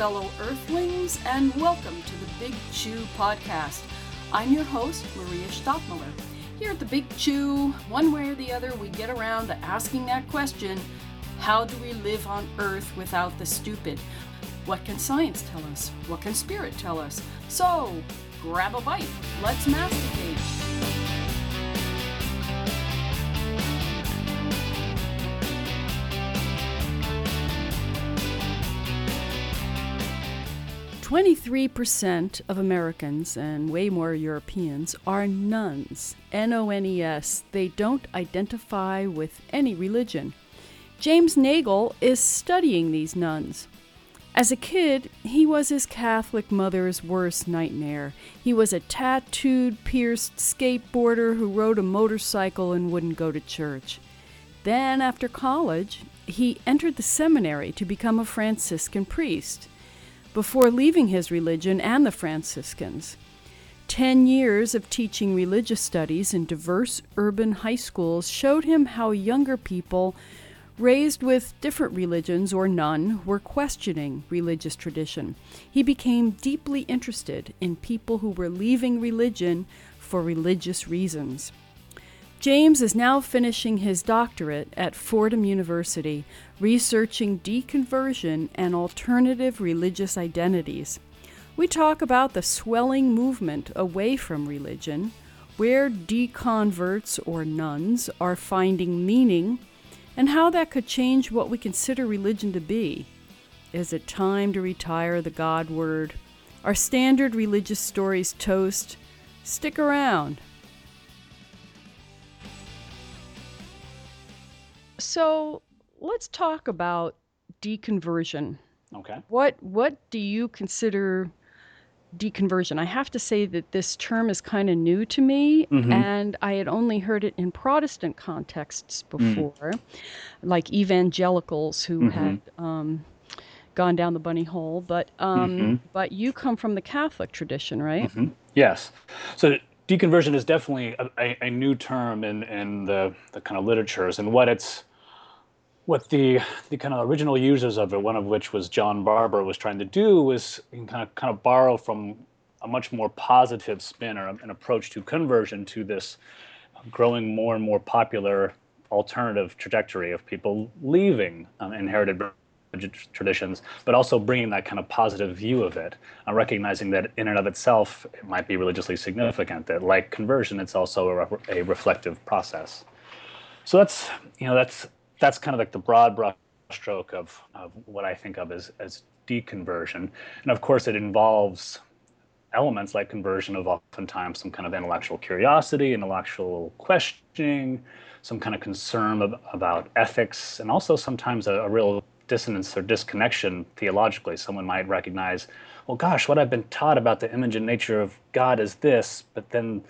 fellow Earthlings, and welcome to the Big Chew podcast. I'm your host, Maria Stockmiller. Here at the Big Chew, one way or the other, we get around to asking that question how do we live on Earth without the stupid? What can science tell us? What can spirit tell us? So, grab a bite. Let's masticate. 23% of Americans and way more Europeans are nones, N O N E S. They don't identify with any religion. James Nagle is studying these nones. As a kid, he was his Catholic mother's worst nightmare. He was a tattooed, pierced skateboarder who rode a motorcycle and wouldn't go to church. Then, after college, he entered the seminary to become a Franciscan priest before leaving his religion and the Franciscans. Ten years of teaching religious studies in diverse urban high schools showed him how younger people raised with different religions or none were questioning religious tradition. He became deeply interested in people who were leaving religion for religious reasons. James is now finishing his doctorate at Fordham University, researching deconversion and alternative religious identities. We talk about the swelling movement away from religion, where deconverts or nones are finding meaning, and how that could change what we consider religion to be. Is it time to retire the God word? Our standard religious stories toast stick around. So let's talk about deconversion. Okay. What what do you consider deconversion? I have to say that this term is kind of new to me, mm-hmm. and I had only heard it in Protestant contexts mm. before, mm. like evangelicals who mm-hmm. had um, gone down the bunny hole. But um, mm-hmm. but you come from the Catholic tradition, right? Mm-hmm. Yes. So deconversion is definitely a, a, a, new term in, in the, the kind of literatures, and what it's what the the kind of original users of it, one of which was John Barbour, was trying to do was kind of kind of borrow from a much more positive spin or an approach to conversion to this growing more and more popular alternative trajectory of people leaving um, inherited traditions, but also bringing that kind of positive view of it, uh, recognizing that in and of itself it might be religiously significant. That like conversion, it's also a, re- a reflective process. So that's you know that's that's kind of like the broad brushstroke of, of what I think of as, as deconversion. And of course, it involves elements like conversion of oftentimes some kind of intellectual curiosity, intellectual questioning, some kind of concern ab- about ethics, and also sometimes a, a real dissonance or disconnection theologically. Someone might recognize, well, gosh, what I've been taught about the image and nature of God is this, but then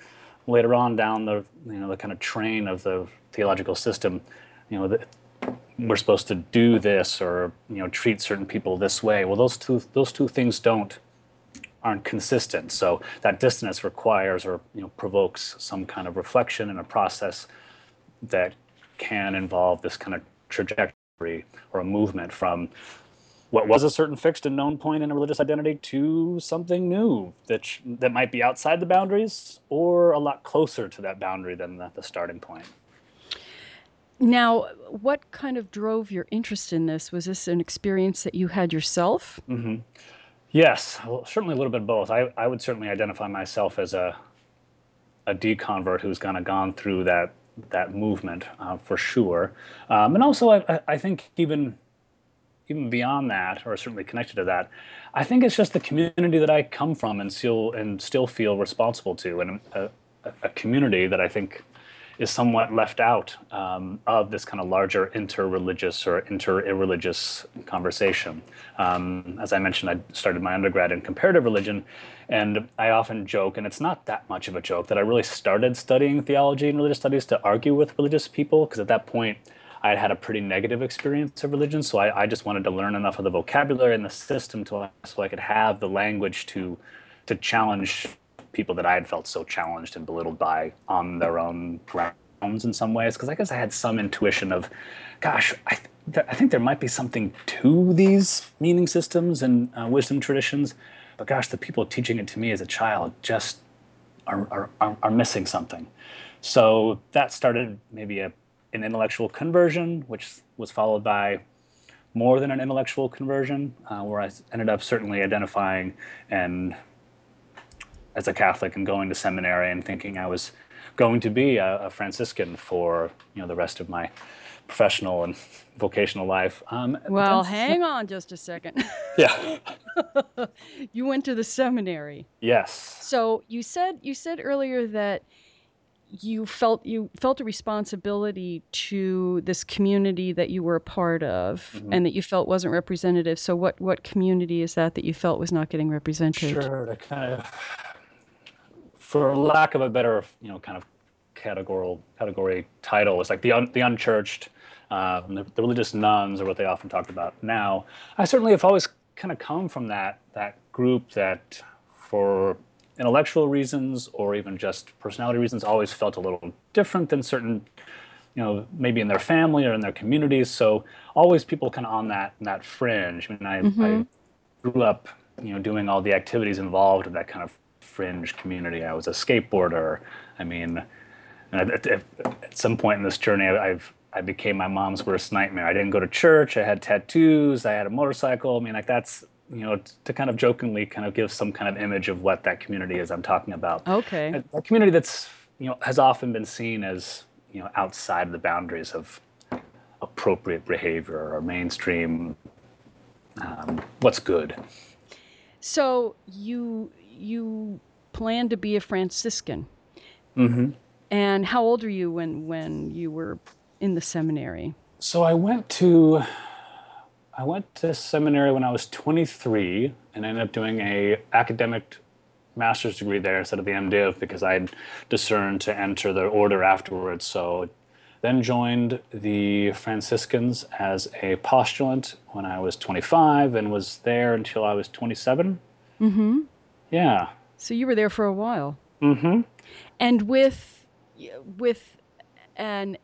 later on down the you know the kind of train of the theological system, you know, the, we're supposed to do this or you know treat certain people this way. Well, those two those two things don't aren't consistent. So that dissonance requires or you know provokes some kind of reflection and a process that can involve this kind of trajectory or a movement from what was a certain fixed and known point in a religious identity to something new that that might be outside the boundaries or a lot closer to that boundary than the, the starting point. Now, what kind of drove your interest in this? Was this an experience that you had yourself? Mm-hmm. Yes, well, certainly a little bit of both. I, I would certainly identify myself as a a deconvert who's kind of gone through that that movement uh, for sure, um, and also I, I think even even beyond that, or certainly connected to that, I think it's just the community that I come from and still and still feel responsible to, and a, a community that I think is somewhat left out um, of this kind of larger inter-religious or inter-irreligious conversation. Um, as I mentioned, I started my undergrad in comparative religion, and I often joke, and it's not that much of a joke, that I really started studying theology and religious studies to argue with religious people, because at that point, I had had a pretty negative experience of religion, so I, I, just wanted to learn enough of the vocabulary and the system to, so I could have the language to to challenge people that I had felt so challenged and belittled by on their own grounds in some ways. Because I guess I had some intuition of gosh, I, th- I think there might be something to these meaning systems and uh, wisdom traditions, but gosh, the people teaching it to me as a child just are, are, are missing something. So that started maybe a, an intellectual conversion, which was followed by more than an intellectual conversion, uh, where I ended up certainly identifying and as a Catholic and going to seminary and thinking I was going to be a, a Franciscan for you know the rest of my professional and vocational life. Um, well, hang on just a second. Yeah. you went to the seminary. Yes. So you said you said earlier that you felt you felt a responsibility to this community that you were a part of mm-hmm. and that you felt wasn't representative. So what what community is that that you felt was not getting represented? Sure, to kind of for lack of a better, you know, kind of categorical category title, it's like the un, the unchurched, um, the, the religious nones are what they often talk about now. I certainly have always kind of come from that that group that for intellectual reasons or even just personality reasons always felt a little different than certain you know maybe in their family or in their communities so always people kind of on that that fringe i mean I, mm-hmm. I grew up you know doing all the activities involved in that kind of fringe community i was a skateboarder i mean at, at, at some point in this journey i've I became my mom's worst nightmare. I didn't go to church. I had tattoos. I had a motorcycle. I mean, like that's you know, to kind of jokingly kind of give some kind of image of what that community is I'm talking about. Okay. A, a community that's, you know, has often been seen as, you know, outside the boundaries of appropriate behavior or mainstream um, what's good. So you you plan to be a Franciscan. Mm-hmm. And how old are you when when you were in the seminary? So I went to I went to seminary when I was 23 and ended up doing a academic master's degree there instead of the MDiv because I had discerned to enter the order afterwards. So then joined the Franciscans as a postulant when I was 25 and was there until I was 27. Mm-hmm. Yeah. So you were there for a while. Mm-hmm. And with with an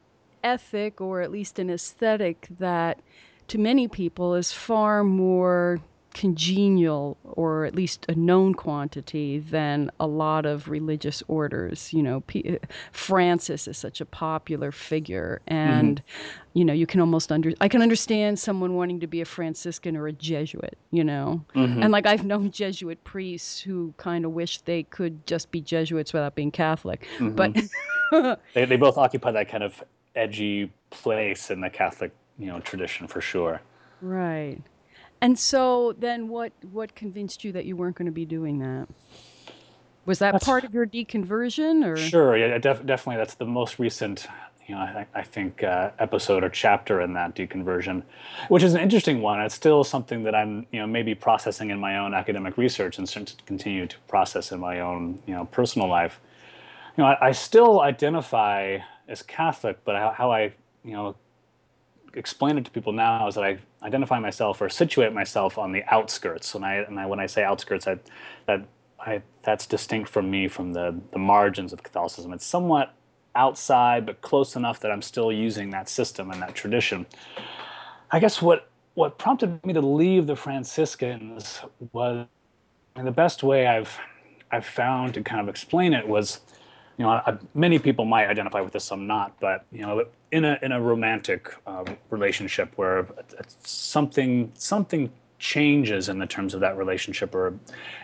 ethic or at least an aesthetic that to many people is far more congenial or at least a known quantity than a lot of religious orders you know P- francis is such a popular figure and mm-hmm. you know you can almost under i can understand someone wanting to be a franciscan or a jesuit you know mm-hmm. and like i've known jesuit priests who kind of wish they could just be jesuits without being catholic mm-hmm. but they, they both occupy that kind of edgy place in the catholic you know tradition for sure. Right. And so then what what convinced you that you weren't going to be doing that? Was that that's, part of your deconversion or Sure, yeah, def- definitely that's the most recent you know, I, I think uh, episode or chapter in that deconversion, which is an interesting one. It's still something that I'm, you know, maybe processing in my own academic research and to continue to process in my own, you know, personal life. You know, I, I still identify as Catholic, but how, how I, you know, explain it to people now is that I identify myself or situate myself on the outskirts. And I, and I when I say outskirts, I, that I, that's distinct from me from the, the margins of Catholicism. It's somewhat outside, but close enough that I'm still using that system and that tradition. I guess what what prompted me to leave the Franciscans was, and the best way I've I've found to kind of explain it was you know, I, many people might identify with this, some not, but you know, in a in a romantic uh, relationship where something something changes in the terms of that relationship, or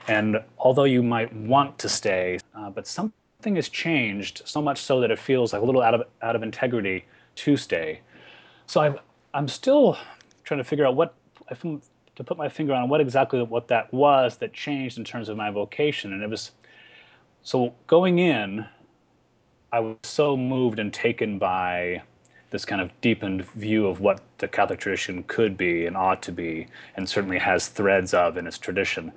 and although you might want to stay, uh, but something has changed so much so that it feels like a little out of out of integrity to stay. So I'm I'm still trying to figure out what if I'm to put my finger on what exactly what that was that changed in terms of my vocation, and it was so going in I was so moved and taken by this kind of deepened view of what the Catholic tradition could be and ought to be, and certainly has threads of in its tradition.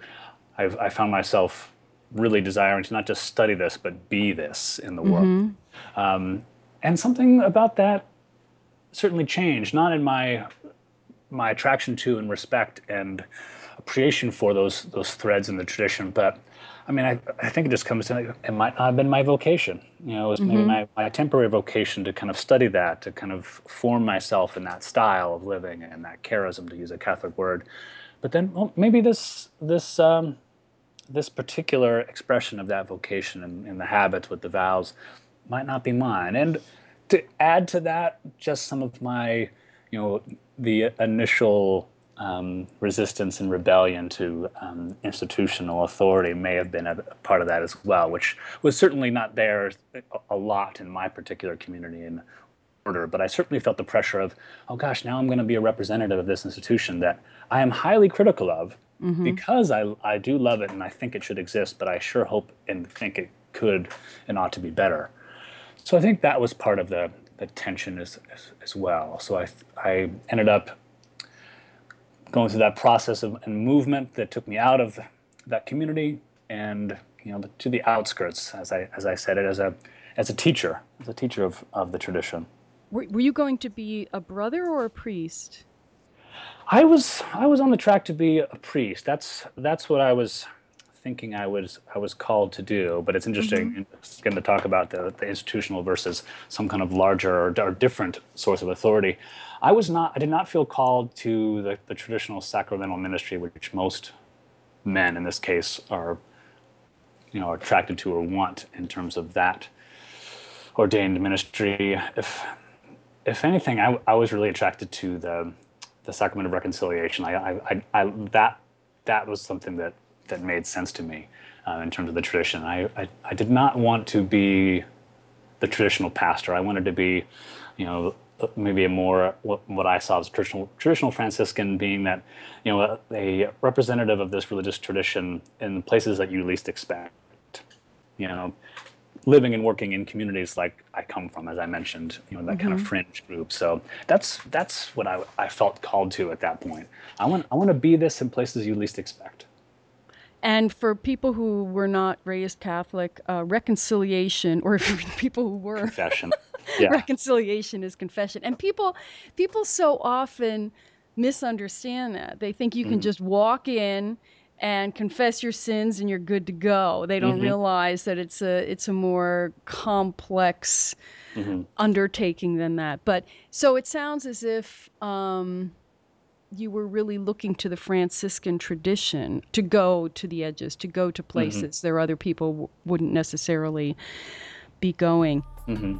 I've, I found myself really desiring to not just study this, but be this in the mm-hmm. world. Um, and something about that certainly changed, not in my my attraction to and respect and appreciation for those those threads in the tradition, but I mean, I, I think it just comes to it might not have been my vocation. You know, it was maybe Mm-hmm. my, my temporary vocation to kind of study that, to kind of form myself in that style of living and that charism, to use a Catholic word. But then, well, maybe this this um, this particular expression of that vocation and, and the habits with the vows might not be mine. And to add to that, just some of my, you know, the initial um, resistance and rebellion to um, institutional authority may have been a part of that as well, which was certainly not there a- lot in my particular community and order. But I certainly felt the pressure of, oh gosh, now I'm going to be a representative of this institution that I am highly critical of because I, I do love it and I think it should exist, but I sure hope and think it could and ought to be better. So I think that was part of the, the tension as, as, as well. So I, I ended up going through that process of and movement that took me out of that community and you know to the outskirts, as I as I said it, as a as a teacher, as a teacher of, of the tradition. Were, were you going to be a brother or a priest? I was I was on the track to be a priest. That's that's what I was thinking I was I was called to do. But it's interesting mm-hmm. again to talk about the, the institutional versus some kind of larger or, or different source of authority. I was not I did not feel called to the, the traditional sacramental ministry, which most men in this case are you know attracted to or want in terms of that ordained ministry. If if anything, I, I was really attracted to the the sacrament of reconciliation. I, I, I, I that that was something that that made sense to me uh, in terms of the tradition. I, I I did not want to be the traditional pastor. I wanted to be, you know, maybe a more what, what I saw as traditional traditional Franciscan, being that, you know, a, a representative of this religious tradition in places that you least expect. You know, living and working in communities like I come from, as I mentioned, you know, that kind of fringe group. So that's that's what I, I felt called to at that point. I want I want to be this in places you least expect. And for people who were not raised Catholic, uh, reconciliation, or for people who were, Confession. Yeah. reconciliation is confession. And people, people so often misunderstand that. They think you can just walk in and confess your sins and you're good to go. They don't realize that it's a it's a more complex undertaking than that. But so it sounds as if um, you were really looking to the Franciscan tradition to go to the edges, to go to places there other people w- wouldn't necessarily be going. hmm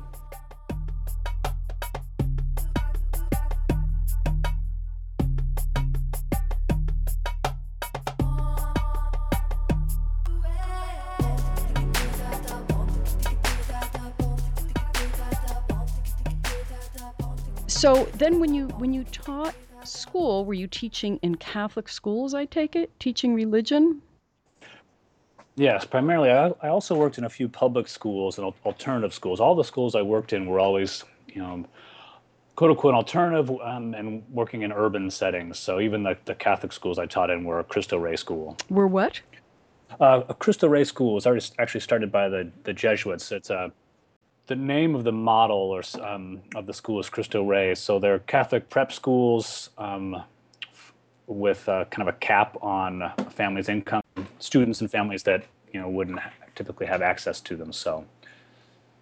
So then when you when you taught school, were you teaching in Catholic schools, I take it? Teaching religion? Yes, primarily. I, I also worked in a few public schools and alternative schools. All the schools I worked in were always, you know, quote unquote alternative um, and working in urban settings. So even the, the Catholic schools I taught in were a Cristo Rey school. Were what? Uh, a Cristo Rey school was already actually started by the, the Jesuits. It's a the name of the model or um, of the school is Cristo Rey. So they're Catholic prep schools um, with uh, kind of a cap on a family's income, students and families that you know wouldn't typically have access to them. So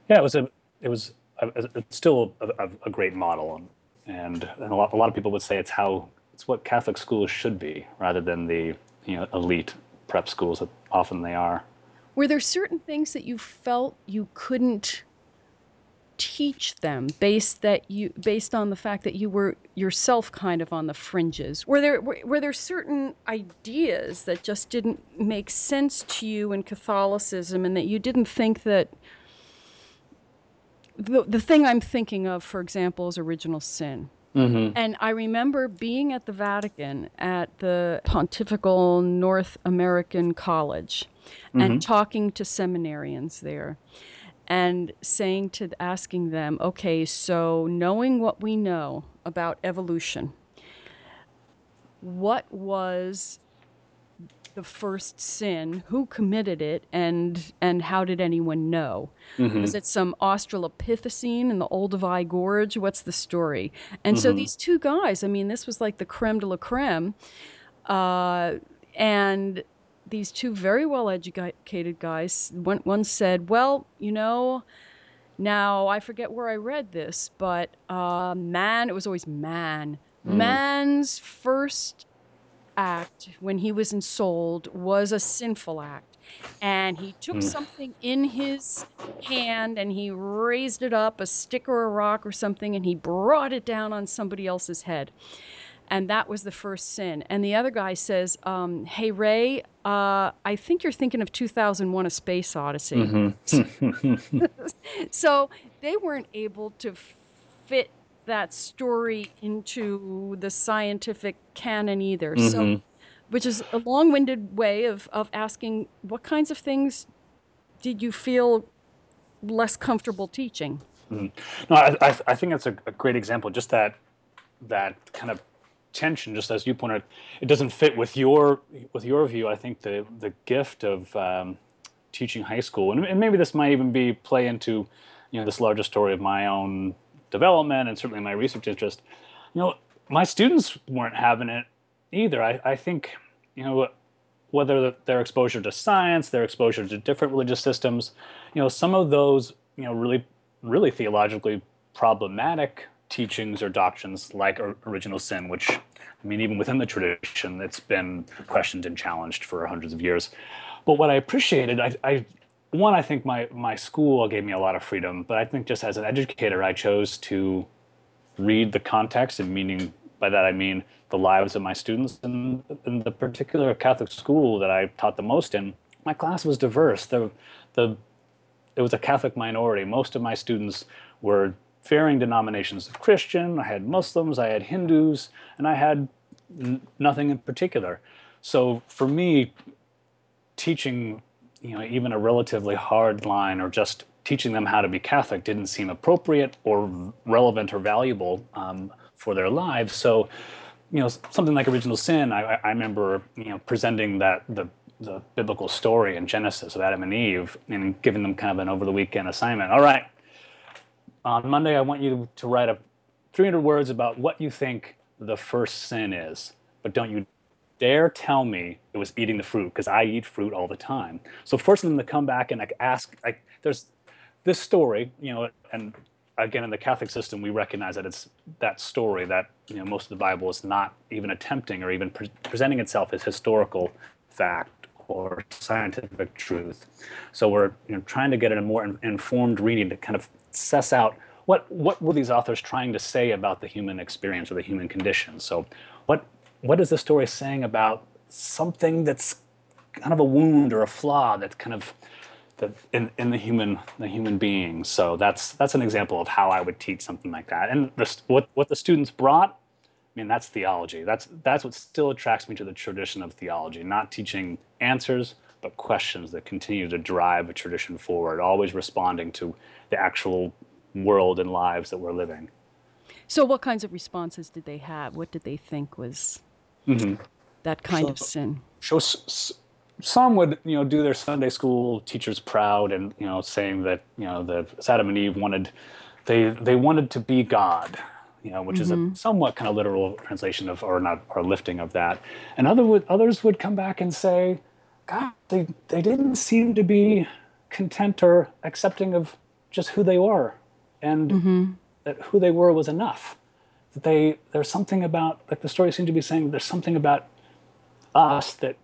yeah, it was a it was a, it's still a, a, a great model, and, and a lot a lot of people would say it's how it's what Catholic schools should be rather than the you know elite prep schools that often they are. Were there certain things that you felt you couldn't teach them based that you based on the fact that you were yourself kind of on the fringes? Were there were, were there certain ideas that just didn't make sense to you in catholicism and that you didn't think that the, the thing i'm thinking of for example is original sin? Mm-hmm. and I remember being at the Vatican at the Pontifical North American College and talking to seminarians there and saying to asking them, okay, so knowing what we know about evolution, what was the first sin, who committed it, and and how did anyone know? Was it some Australopithecine in the Olduvai Gorge? What's the story? And so these two guys, I mean, this was like the creme de la creme, uh, and these two very well educated guys. One, one said, Well, you know, now I forget where I read this, but uh, man, it was always man. Mm. Man's first act when he was ensouled was a sinful act. And he took mm. something in his hand and he raised it up, a stick or a rock or something, and he brought it down on somebody else's head and that was the first sin. And the other guy says, um, "Hey Ray, uh, I think you're thinking of 2001: A Space Odyssey." Mm-hmm. so they weren't able to fit that story into the scientific canon either. Mm-hmm. So, which is a long-winded way of of asking what kinds of things did you feel less comfortable teaching? Mm-hmm. No, I, I, I think that's a, a great example. Just that that kind of tension, just as you pointed out, it doesn't fit with your with your view. I think the the gift of um, teaching high school, and, and, maybe this might even be play into you know this larger story of my own development and certainly my research interest. You know, my students weren't having it either. I, I think you know whether their exposure to science, their exposure to different religious systems, you know, some of those you know really really theologically problematic teachings or doctrines like original sin, which, I mean, even within the tradition, it's been questioned and challenged for hundreds of years. But what I appreciated, I, I one, I think my my school gave me a lot of freedom, but I think just as an educator, I chose to read the context and meaning by that I mean the lives of my students. And in the particular Catholic school that I taught the most in, my class was diverse. The the it was a Catholic minority. Most of my students were varying denominations of Christian, I had Muslims, I had Hindus, and I had n- nothing in particular. So for me, teaching, you know, even a relatively hard line or just teaching them how to be Catholic didn't seem appropriate or relevant or valuable um, for their lives. So, you know, something like original sin, I, I remember, you know, presenting that the the biblical story in Genesis of Adam and Eve and giving them kind of an over the weekend assignment. All right, on Monday, I want you to write a 300 words about what you think the first sin is, but don't you dare tell me it was eating the fruit because I eat fruit all the time. So forcing them to come back and like ask, like there's this story, you know, and again in the Catholic system we recognize that it's that story that you know most of the Bible is not even attempting or even pre- presenting itself as historical fact or scientific truth. So we're you know, trying to get a more informed reading to kind of suss out what what were these authors trying to say about the human experience or the human condition. So, what what is the story saying about something that's kind of a wound or a flaw that's kind of that in, in the human the human being. So that's that's an example of how I would teach something like that. And the, what what the students brought, I mean, that's theology. That's that's what still attracts me to the tradition of theology. Not teaching answers, but questions that continue to drive a tradition forward. Always responding to the actual world and lives that we're living. So, what kinds of responses did they have? What did they think was mm-hmm. that kind so, of sin? So, some would, you know, do their Sunday school teachers proud, and you know, saying that you know the Adam and Eve wanted, they they wanted to be God, you know, which mm-hmm. is a mm-hmm. somewhat kind of literal translation of, or not, or lifting of that. And other would, others would come back and say, God, they they didn't seem to be content or accepting of just who they were and mm-hmm. that who they were was enough that they there's something about like the story seemed to be saying there's something about us that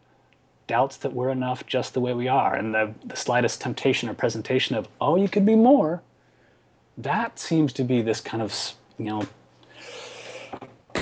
doubts that we're enough just the way we are and the, the slightest temptation or presentation of oh you could be more that seems to be this kind of you know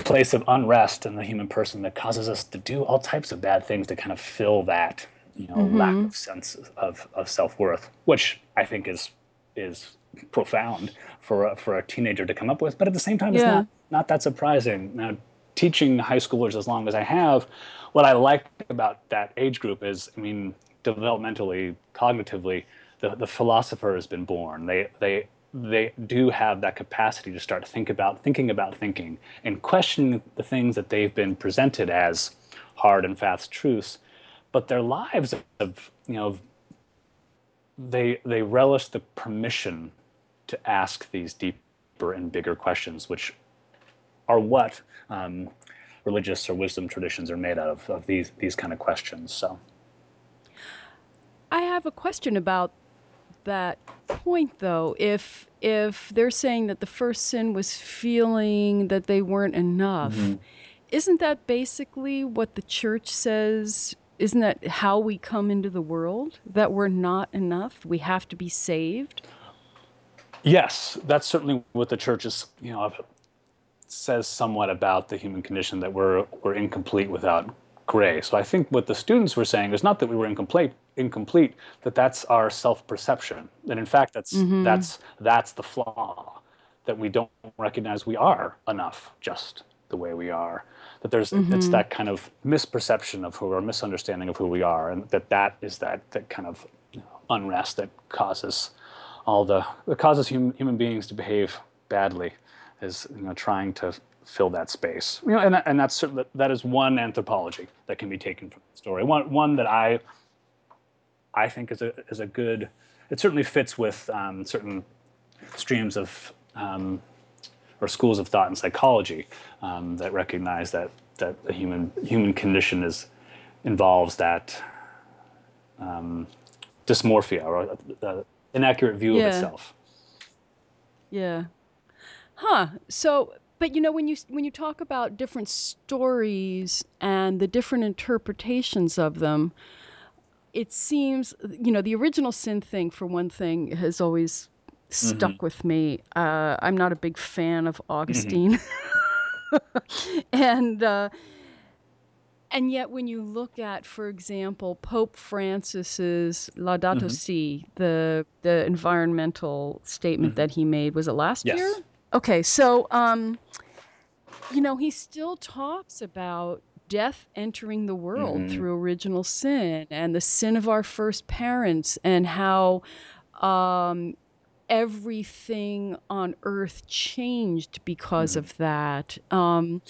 place of unrest in the human person that causes us to do all types of bad things to kind of fill that you know mm-hmm. lack of sense of, of self-worth which i think is is profound for a, for a teenager to come up with. But at the same time, yeah. it's not not that surprising. Now, teaching high schoolers as long as I have, what I like about that age group is, I mean, developmentally, cognitively, the, the philosopher has been born. They they they do have that capacity to start think about thinking about thinking and questioning the things that they've been presented as hard and fast truths but their lives of you know they they relish the permission to ask these deeper and bigger questions, which are what um, religious or wisdom traditions are made out of of these these kind of questions. So. I have a question about that point though. If if they're saying that the first sin was feeling that they weren't enough, hmm isn't that basically what the church says? Isn't that how we come into the world? That we're not enough? We have to be saved? Yes, that's certainly what the church is, you know, says somewhat about the human condition that we're we're incomplete without grace. So I think what the students were saying is not that we were incomplete, incomplete, that that's our self-perception. And in fact, that's Mm-hmm. that's that's the flaw, that we don't recognize we are enough just the way we are. That there's it's Mm-hmm. that kind of misperception of who or misunderstanding of who we are, and that that is that that kind of unrest that causes all the that causes human, human beings to behave badly is you know trying to fill that space you know and, and that's that is one anthropology that can be taken from the story one one that i i think is a is a good it certainly fits with um, certain streams of um, or schools of thought in psychology um, that recognize that that the human human condition is involves that dysmorphia or uh, inaccurate view of Yeah. itself Yeah. Huh. So, but you know, when you when you talk about different stories and the different interpretations of them, it seems, you know, the original sin thing, for one thing, has always stuck with me. Uh, I'm not a big fan of hmm Augustine, and uh, and yet when you look at, for example, Pope Francis's Laudato hmm Si, the the environmental statement hmm that he made, was it last year? yes Okay, so um, you know, he still talks about death entering the world hmm through original sin and the sin of our first parents and how um, everything on earth changed because hmm of that. Um,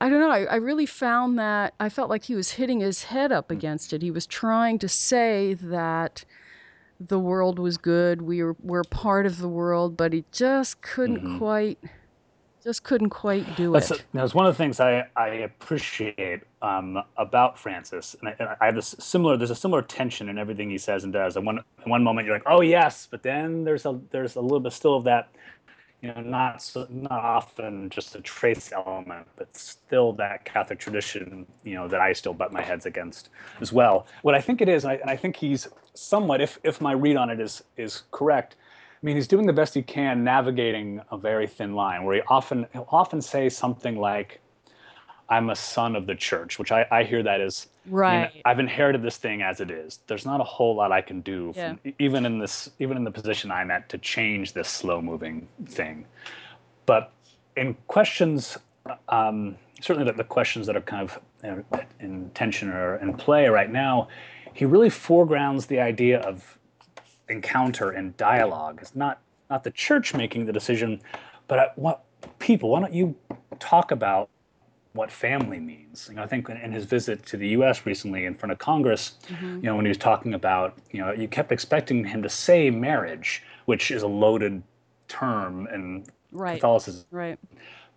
I don't know. I, I really found that I felt like he was hitting his head up against it. He was trying to say that the world was good. We were we're part of the world, but he just couldn't hmm quite just couldn't quite do That's it. that's one of the things I I appreciate um, about Francis, and I, I have this similar. There's a similar tension in everything he says and does. And one in one moment you're like, oh yes, but then there's a there's a little bit still of that, you know, not so, not often just a trace element, but still that Catholic tradition, you know, that I still butt my heads against as well. What I think it is, and I, and I think he's somewhat, if if my read on it is is correct. I mean, he's doing the best he can navigating a very thin line where he often he'll often say something like, I'm a son of the church, which I, I hear that as, I mean, Right. I've inherited this thing as it is. There's not a whole lot I can do from even in this even in the position I'm at to change this slow moving thing. But in questions, um, certainly the, the questions that are kind of you know, in tension or in play right now, he really foregrounds the idea of encounter and dialogue. It's not not the church making the decision, but I, what people. Why don't you talk about what family means? You know, I think in, in his visit to the U.S. recently in front of Congress, hmm you know, when he was talking about, you know, you kept expecting him to say marriage, which is a loaded term in Right. Catholicism, Right.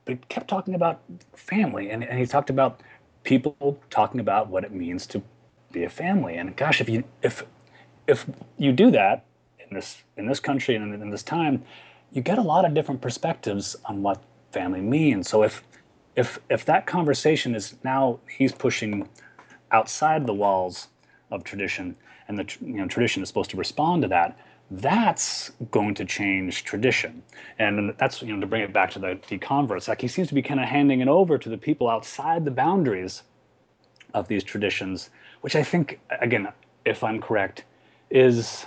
but he kept talking about family, and, and he talked about people talking about what it means to be a family. And gosh, if you if if you do that in this in this country and in, this time, you get a lot of different perspectives on what family means. So if if if that conversation is now he's pushing outside the walls of tradition, and the you know tradition is supposed to respond to that. That's going to change tradition, and that's you know to bring it back to the, the converts. Like he seems to be kind of handing it over to the people outside the boundaries of these traditions, which I think, again, if I'm correct, is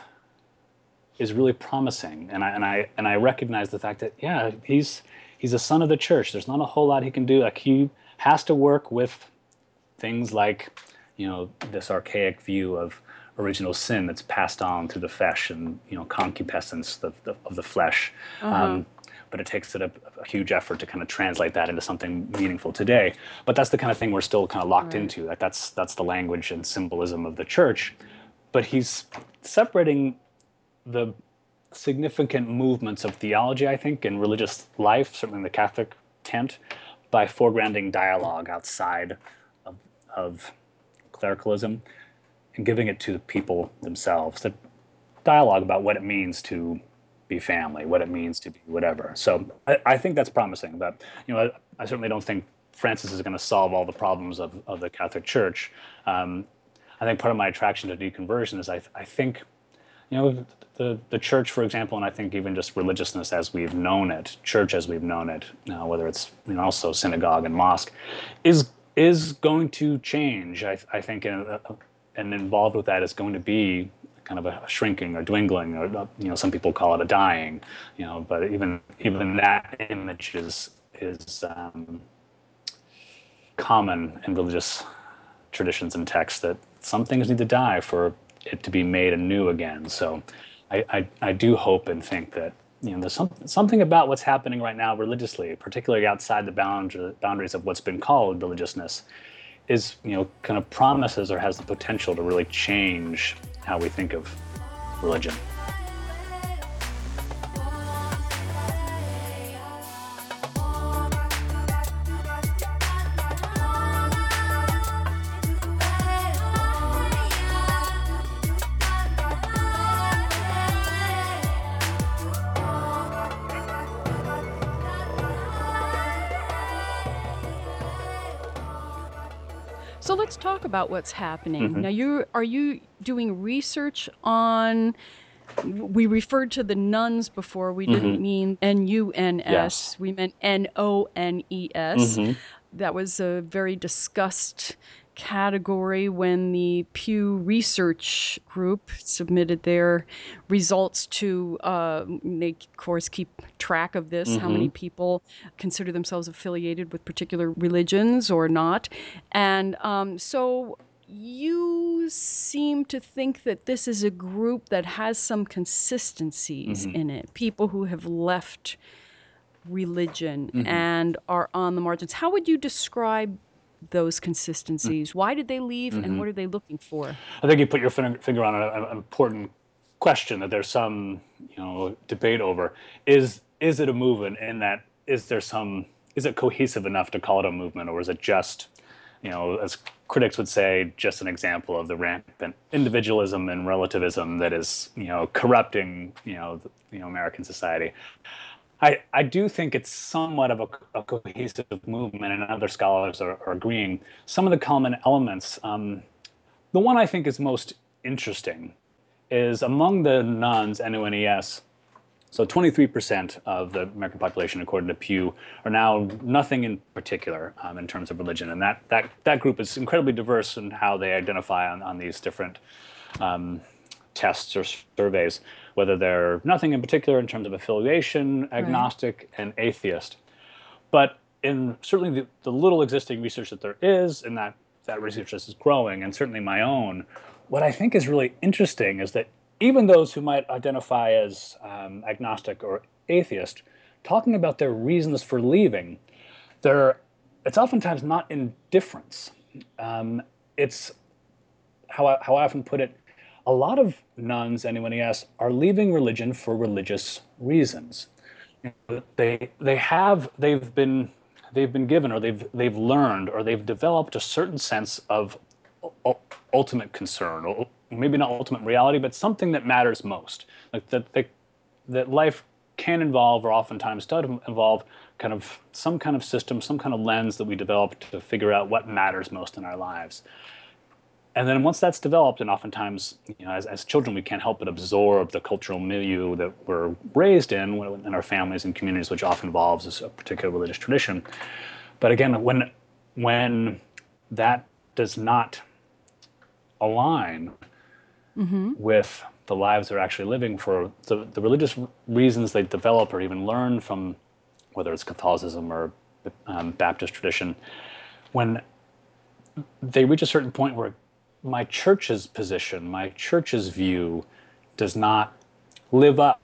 is really promising. And I and I and I recognize the fact that yeah, he's he's a son of the church. There's not a whole lot he can do. Like he has to work with things like you know this archaic view of original sin that's passed on through the flesh and you know concupiscence of the, of the flesh. Uh-huh. Um, but it takes it a, a huge effort to kind of translate that into something meaningful today. But that's the kind of thing we're still kind of locked Right. into. Like that's that's the language and symbolism of the church. But he's separating the significant movements of theology, I think, in religious life, certainly in the Catholic tent, by foregrounding dialogue outside of, of clericalism. and giving it to the people themselves. The dialogue about what it means to be family, what it means to be whatever. So I, I think that's promising. But you know, I, I certainly don't think Francis is going to solve all the problems of, of the Catholic Church. Um, I think part of my attraction to deconversion is I, I think, you know, the, the church, for example, and I think even just religiousness as we've known it, church as we've known it, whether it's you know, also synagogue and mosque, is is going to change. I, I think, and, uh, and involved with that is going to be kind of a shrinking or dwindling, or you know, some people call it a dying. You know, but even even that image is is um, common in religious traditions and texts that some things need to die for it to be made anew again. So I, I, I do hope and think that you know there's some, something about what's happening right now religiously, particularly outside the bound, boundaries of what's been called religiousness, is you know kind of promises or has the potential to really change how we think of religion. About what's happening. Mhm. Now you are you doing research on we referred to the nones before. We didn't Mhm. mean N U N S. We meant N O N E S. Mhm. That was a very discussed category when the Pew Research Group submitted their results to, uh, they, of course, keep track of this, how many Mhm. people consider themselves affiliated with particular religions or not. And um, so you seem to think that this is a group that has some consistencies Mhm. in it, people who have left religion Mhm. and are on the margins. How would you describe those consistencies? Why did they leave and Mhm. what are they looking for? I think you put your finger on an important question that there's some, you know, debate over. Is is it a movement? And that, is there some? Is it cohesive enough to call it a movement, or is it just, you know, as critics would say, just an example of the rampant individualism and relativism that is, you know, corrupting, you know, the, you know, American society? I, I do think it's somewhat of a, a cohesive movement, and other scholars are, are agreeing. Some of the common elements, um, the one I think is most interesting is among the nones, N-O-N-E-S, so 23% of the American population, according to Pew, are now nothing in particular um, in terms of religion. And that, that, that group is incredibly diverse in how they identify on, on these different um, tests or surveys, whether they're nothing in particular in terms of affiliation, agnostic, and atheist. But in certainly the, the little existing research that there is, and that, that research is growing, and certainly my own, what I think is really interesting is that even those who might identify as um, agnostic or atheist, talking about their reasons for leaving, they're, it's oftentimes not indifference. Um, it's how I, how I often put it, a lot of nones, anyone he asks, are leaving religion for religious reasons. You know, They they have they've been they've been given or they've they've learned or they've developed a certain sense of ultimate concern or maybe not ultimate reality, but something that matters most. Like that they, that life can involve or oftentimes does involve kind of some kind of system, some kind of lens that we develop to figure out what matters most in our lives and then once that's developed, and oftentimes, you know, as, as children, we can't help but absorb the cultural milieu that we're raised in, in our families and communities, which often involves a particular religious tradition. But again, when when that does not align Mm-hmm. with the lives they're actually living for the, the religious reasons they develop or even learn from whether it's Catholicism or um, Baptist tradition, when they reach a certain point where my church's position, my church's view does not live up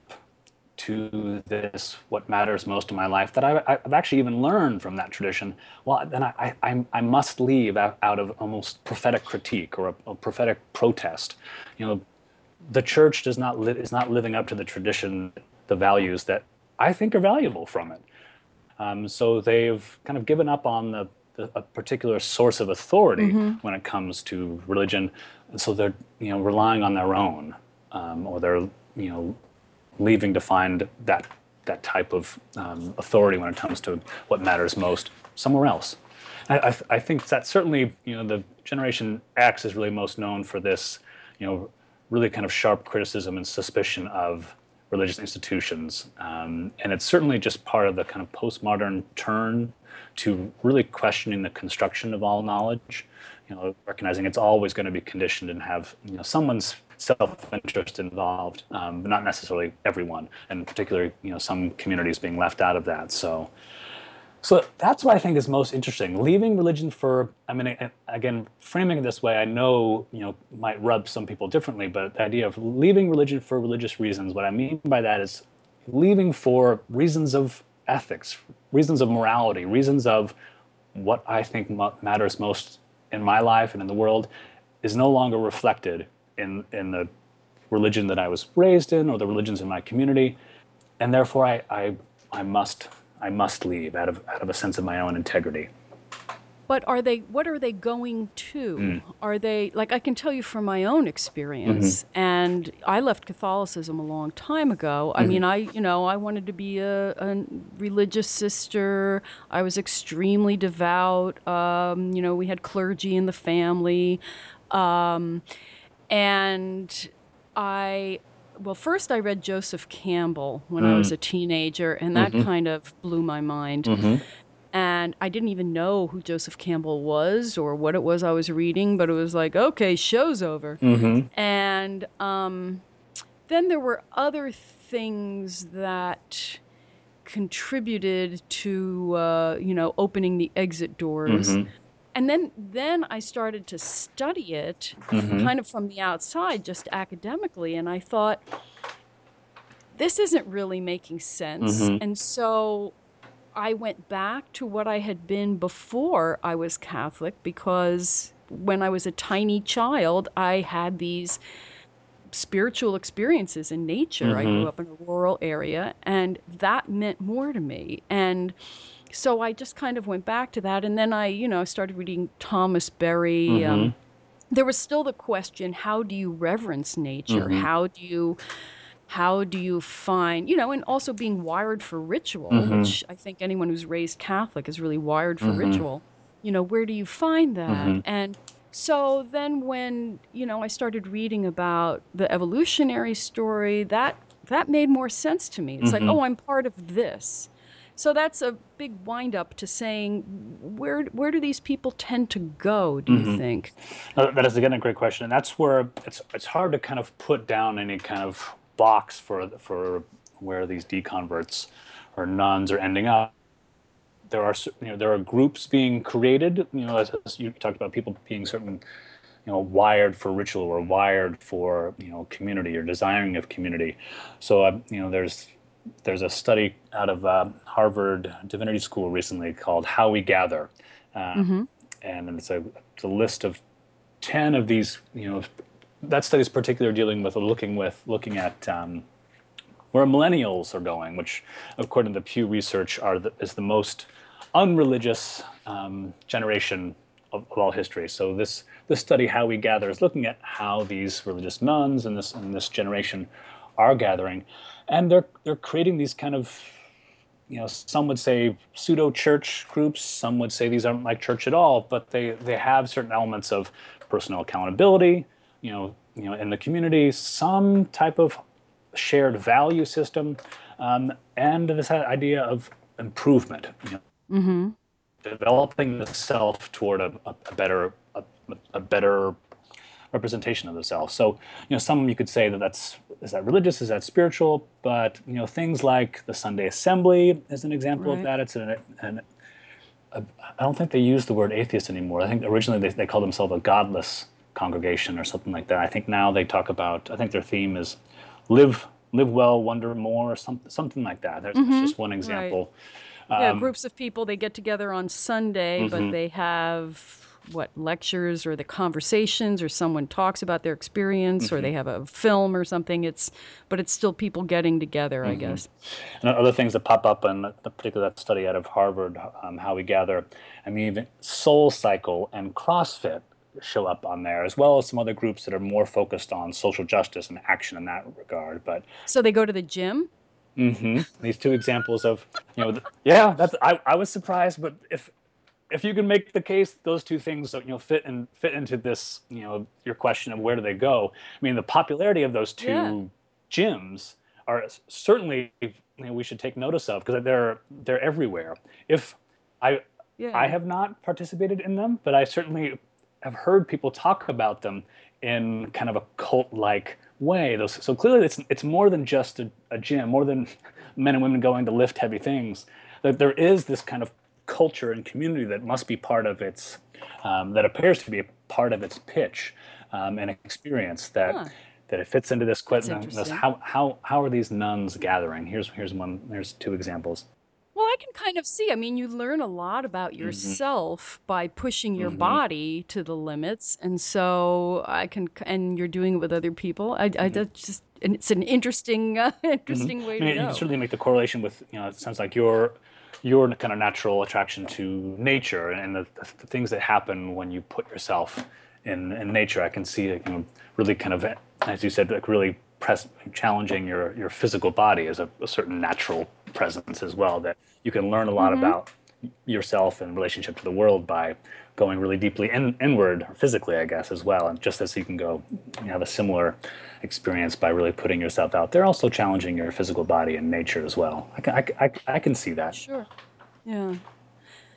to this, what matters most in my life, that I, I've actually even learned from that tradition, well, then I, I, I must leave out, out of almost prophetic critique or a, a prophetic protest. You know, the church does not li- is not living up to the tradition, the values that I think are valuable from it. Um, so they've kind of given up on the, a particular source of authority mm-hmm. when it comes to religion, and so they're you know relying on their own, um, or they're you know leaving to find that that type of um, authority when it comes to what matters most somewhere else. I, I, I, think that certainly you know the Generation X is really most known for this, you know, really kind of sharp criticism and suspicion of religious institutions, um, and it's certainly just part of the kind of postmodern turn to really questioning the construction of all knowledge. You know, recognizing it's always going to be conditioned and have you know someone's self-interest involved, um, but not necessarily everyone, and particularly you know some communities being left out of that. So, so that's what I think is most interesting. Leaving religion for, I mean, again, framing it this way, I know you know might rub some people differently, but the idea of leaving religion for religious reasons, what I mean by that is leaving for reasons of ethics, reasons of morality, reasons of what I think matters most in my life and in the world, is no longer reflected in in the religion that I was raised in or the religions in my community, and therefore I I, I must I must leave out of out of a sense of my own integrity. But are they? What are they going to? Mm. Are they like I can tell you from my own experience, mm-hmm. and I left Catholicism a long time ago. Mm-hmm. I mean, I you know I wanted to be a, a religious sister. I was extremely devout. Um, you know, we had clergy in the family. Um, and I, well, first I read Joseph Campbell when mm. I was mm. a teenager, and that mm-hmm. kind of blew my mind. Mm-hmm. And I didn't even know who Joseph Campbell was or what it was I was reading, but it was like, okay, show's over. Mm-hmm. And um, then there were other things that contributed to, uh, you know, opening the exit doors. And then then I started to study it mm-hmm. kind of from the outside just academically and I thought this isn't really making sense mm-hmm. and so I went back to what I had been before I was Catholic because when I was a tiny child I had these spiritual experiences in nature. Mm-hmm. I grew mm-hmm. up in a rural area and that meant more to me and so I just kind of went back to that, and then I, you know, started reading Thomas Berry. Um, mm-hmm. Um, there was still the question: How do you reverence nature? Mm-hmm. How do you how do you find you know and also being wired for ritual mm-hmm. which i think anyone who's raised catholic is really wired for mm-hmm. ritual you know where do you find that mm-hmm. and so then when you know i started reading about the evolutionary story that that made more sense to me it's like mm-hmm. oh i'm part of this so that's a big wind up to saying where where do these people tend to go? Do mm-hmm. you think? that is again a great question, and that's where it's it's hard to kind of put down any kind of box for for where these deconverts or nones are ending up. There are you know there are groups being created. You know, as, as you talked about, people being certain you know wired for ritual or wired for you know community or desiring of community so uh, you know there's there's a study out of uh, Harvard Divinity School recently called How We Gather. Uh, mm-hmm. And it's a, it's a list of 10 of these, you know, that study is particularly dealing with looking with looking at um, where millennials are going, which, according to the Pew Research, are the, is the most unreligious um, generation of, of, all history. So this this study, how we gather, is looking at how these religious nones and this and this generation are gathering and they're they're creating these kind of you know some would say pseudo church groups some would say these aren't like church at all but they they have certain elements of personal accountability you know you know in the community some type of shared value system um, and this idea of improvement you know mm-hmm. developing the self toward a, a, better a, a better representation of the self. So, you know, some you could say that that's is that religious, is that spiritual, but you know, things like the Sunday Assembly is an example right. of that. It's an, an a, I don't think they use the word atheist anymore. I think originally they, they called themselves a godless congregation or something like that. I think now they talk about. I think their theme is live live well, wonder more, or something something like that. There's mm-hmm. just one example. Right. Um, yeah, groups of people they get together on Sunday, mm-hmm. but they have what lectures or the conversations or someone talks about their experience or they Mm-hmm. have a film or something. It's but it's still people getting together, I guess. And other things that pop up in particularly that study out of Harvard, um, how we gather. I mean, even Soul Cycle and CrossFit show up on there, as well as some other groups that are more focused on social justice and action in that regard. But So they go to the gym. Mm-hmm. these two examples of, you know, yeah, that's I, I was surprised, but if if you can make the case those two things you know fit and fit into this you know your question of where do they go i mean the popularity of those two Yeah. gyms are certainly you know, we should take notice of because they're they're everywhere if i Yeah. i have not participated in them but i certainly have heard people talk about them in kind of a cult like way those so clearly it's it's more than just a, a gym more than men and women going to lift heavy things that there is this kind of culture and community that must be part of its um, that appears to be a part of its pitch um, and experience that Huh. that it fits into this question this, how how how are these nones gathering here's here's one there's two examples Well, I can kind of see. I mean, you learn a lot about Mm-hmm. yourself by pushing your body to the limits, and so I can. And you're doing it with other people. I, I that's just. And it's an interesting, uh, interesting way Mm-hmm. I mean, to you go. can certainly make the correlation with you know it sounds like your your kind of natural attraction to nature and the, the things that happen when you put yourself in, in nature. I can see it, you know, really kind of as you said, like really press, challenging your your physical body as a, a certain natural presence as well. That you can learn a lot mm-hmm. about yourself and relationship to the world by going really deeply in, inward physically, I guess, as well. And just as you can go, you have a similar experience by really putting yourself out there, also challenging your physical body and nature as well. I can, I, I, I can see that. Sure. Yeah.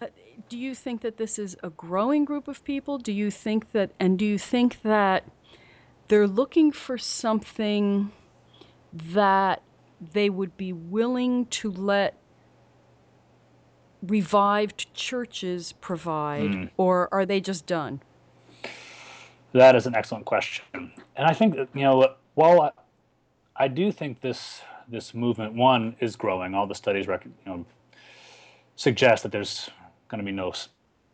Uh, Do you think that this is a growing group of people? Do you think that, and do you think that they're looking for something that they would be willing to let revived churches provide, or are they just done? That is an excellent question, and I think that, you know while I, I do think this this movement one is growing. All the studies rec- you know suggest that there's going to be no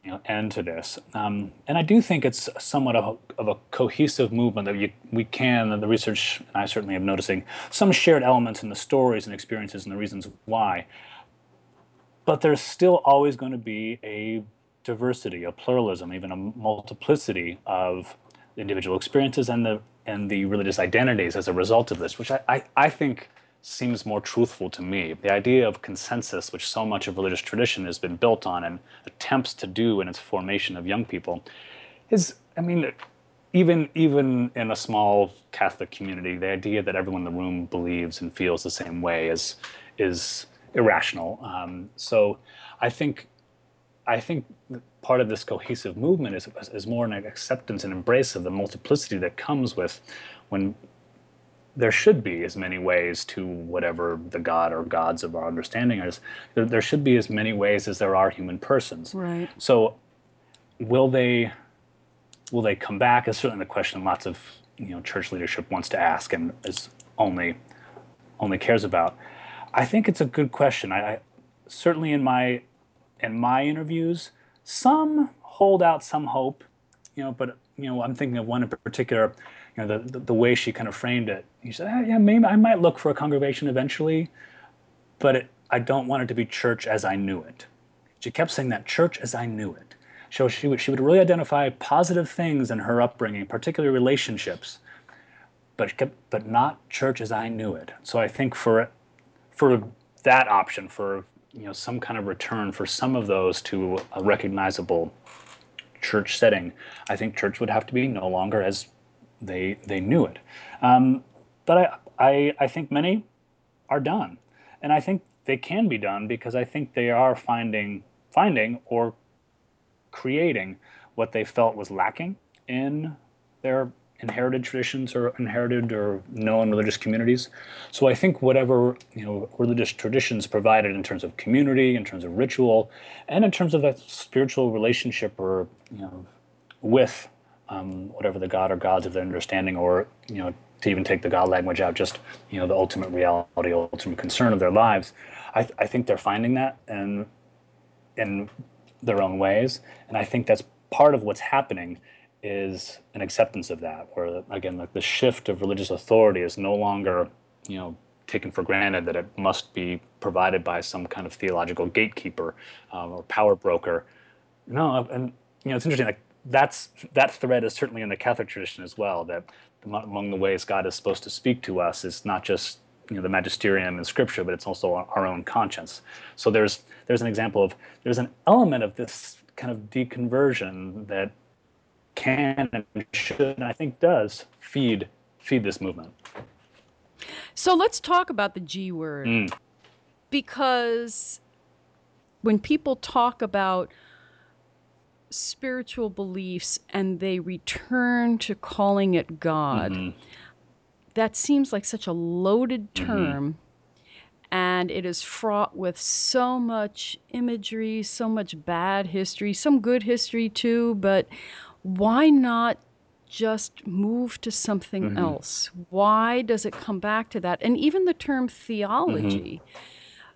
you know end to this, um, and I do think it's somewhat of a, of a cohesive movement that you, we can. And the research and I certainly am noticing some shared elements in the stories and experiences and the reasons why but there's still always going to be a diversity, a pluralism, even a multiplicity of individual experiences and the and the religious identities as a result of this, which I, I, I think seems more truthful to me. The idea of consensus, which so much of religious tradition has been built on and attempts to do in its formation of young people, is I mean, even even in a small Catholic community, the idea that everyone in the room believes and feels the same way is is irrational. Um, so I think I think part of this cohesive movement is is more an acceptance and embrace of the multiplicity that comes with when there should be as many ways to whatever the god or gods of our understanding is. There, there should be as many ways as there are human persons. Right. So will they will they come back is certainly the question lots of you know church leadership wants to ask and is only only cares about. I think it's a good question. I, I certainly in my in my interviews, some hold out some hope, you know, but you know, I'm thinking of one in particular, you know, the the, the way she kind of framed it. She said, ah, yeah, maybe I might look for a congregation eventually, but it, I don't want it to be church as I knew it. She kept saying that church as I knew it. So she would she would really identify positive things in her upbringing, particularly relationships, but but not church as I knew it. So I think for for that option, for you know some kind of return for some of those to a recognizable church setting, I think church would have to be no longer as they they knew it. Um, but I, I I think many are done, and I think they can be done because I think they are finding finding or creating what they felt was lacking in their inherited traditions or inherited or known religious communities. So I think whatever you know religious traditions provided in terms of community, in terms of ritual, and in terms of that spiritual relationship or you know with um, whatever the god or gods of their understanding, or you know to even take the God language out, just you know the ultimate reality, ultimate concern of their lives. I, th- I think they're finding that and in their own ways, and I think that's part of what's happening is an acceptance of that, where again, like the shift of religious authority is no longer, you know, taken for granted that it must be provided by some kind of theological gatekeeper um, or power broker. No, and you know, it's interesting. Like that's that thread is certainly in the Catholic tradition as well. That among the ways God is supposed to speak to us is not just you know the magisterium and scripture, but it's also our own conscience. So there's there's an example of there's an element of this kind of deconversion that can and should, and I think does feed feed this movement. So let's talk about the G word. Mm. Because when people talk about spiritual beliefs and they return to calling it God, Mhm. that seems like such a loaded Mhm. term. And it is fraught with so much imagery, so much bad history, some good history too. But why not just move to something Mhm. else? Why does it come back to that? And even the term Mm-hmm. theology,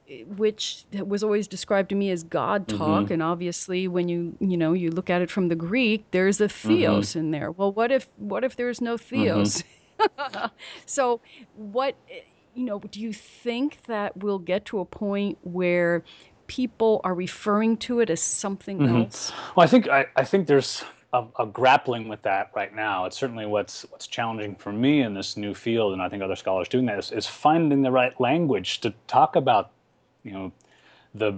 eh, which was always described to me as God talk, Mhm. and obviously when you you know you look at it from the Greek, there's a Mm-hmm. theos in there. Well, what if what if there's no theos? so what you know do you think that we'll get to a point where people are referring to it as something else Well, I think I, I think there's a, a grappling with that right now. It's certainly what's what's challenging for me in this new field, and I think other scholars doing that is, is finding the right language to talk about, you know, the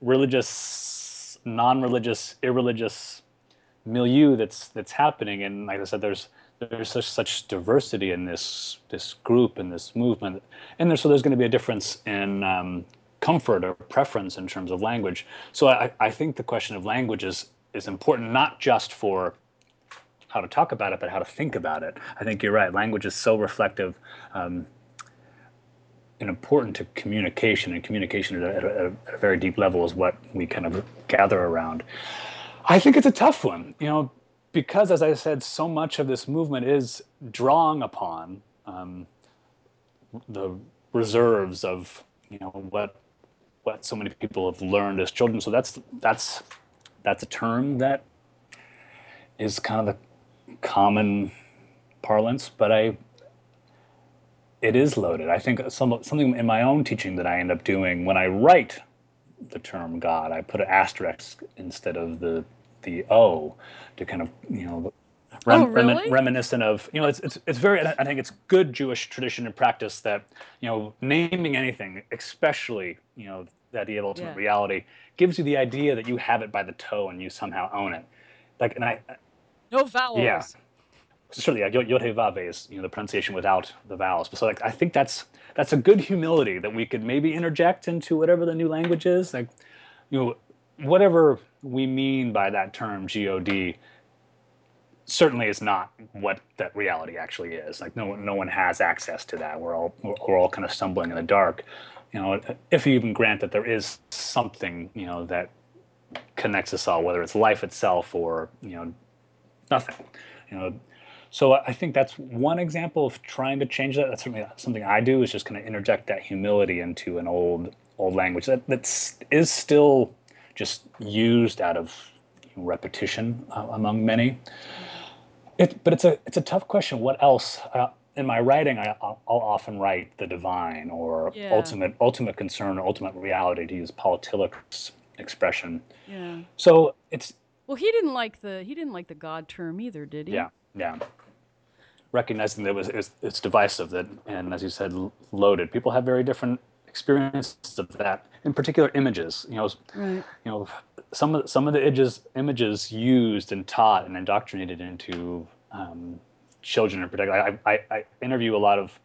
religious, non-religious, irreligious milieu that's that's happening. And like I said, there's there's such such diversity in this this group and this movement, and there's, so there's going to be a difference in um, comfort or preference in terms of language. So I, I think the question of language is is important not just for how to talk about it, but how to think about it. I think you're right. Language is so reflective um, and important to communication, and communication at a, at, a, very deep level is what we kind of gather around. I think it's a tough one, you know, because as I said, so much of this movement is drawing upon um, the reserves of you know what what so many people have learned as children. So that's that's that's a term that is kind of the common parlance, but I it is loaded. I think some something in my own teaching that I end up doing when I write the term God, I put an asterisk instead of the the O to kind of you know Oh, really? reminiscent of you know it's it's it's very I think it's good Jewish tradition and practice that you know naming anything, especially you know the idea of ultimate Yeah. reality, gives you the idea that you have it by the toe and you somehow own it. Like and I no vowels Yeah. certainly yeah, yod He Vav He is you know the pronunciation without the vowels. But so like I think that's that's a good humility that we could maybe interject into whatever the new language is. Like you know whatever we mean by that term God certainly is not what that reality actually is. Like no one no one has access to that. We're all we're all kind of stumbling in the dark. You know, if you even grant that there is something, you know, that connects us all, whether it's life itself or, you know, nothing. You know, so I think that's one example of trying to change that. That's certainly something I do is just kind of interject that humility into an old old language that that's is still just used out of repetition uh, among many. It, but it's a it's a tough question. What else? Uh, in my writing, I, I'll, I'll often write the divine or Yeah. ultimate ultimate concern or ultimate reality to use Paul Tillich's expression. yeah So it's well he didn't like the he didn't like the god term either did he Yeah, yeah. Recognizing that it was it's, it's divisive that, and as you said, loaded. People have very different experiences of that. In particular, images. You know, right you know, some of some of the images images used and taught and indoctrinated into um, children in particular. I, I, I interview a lot of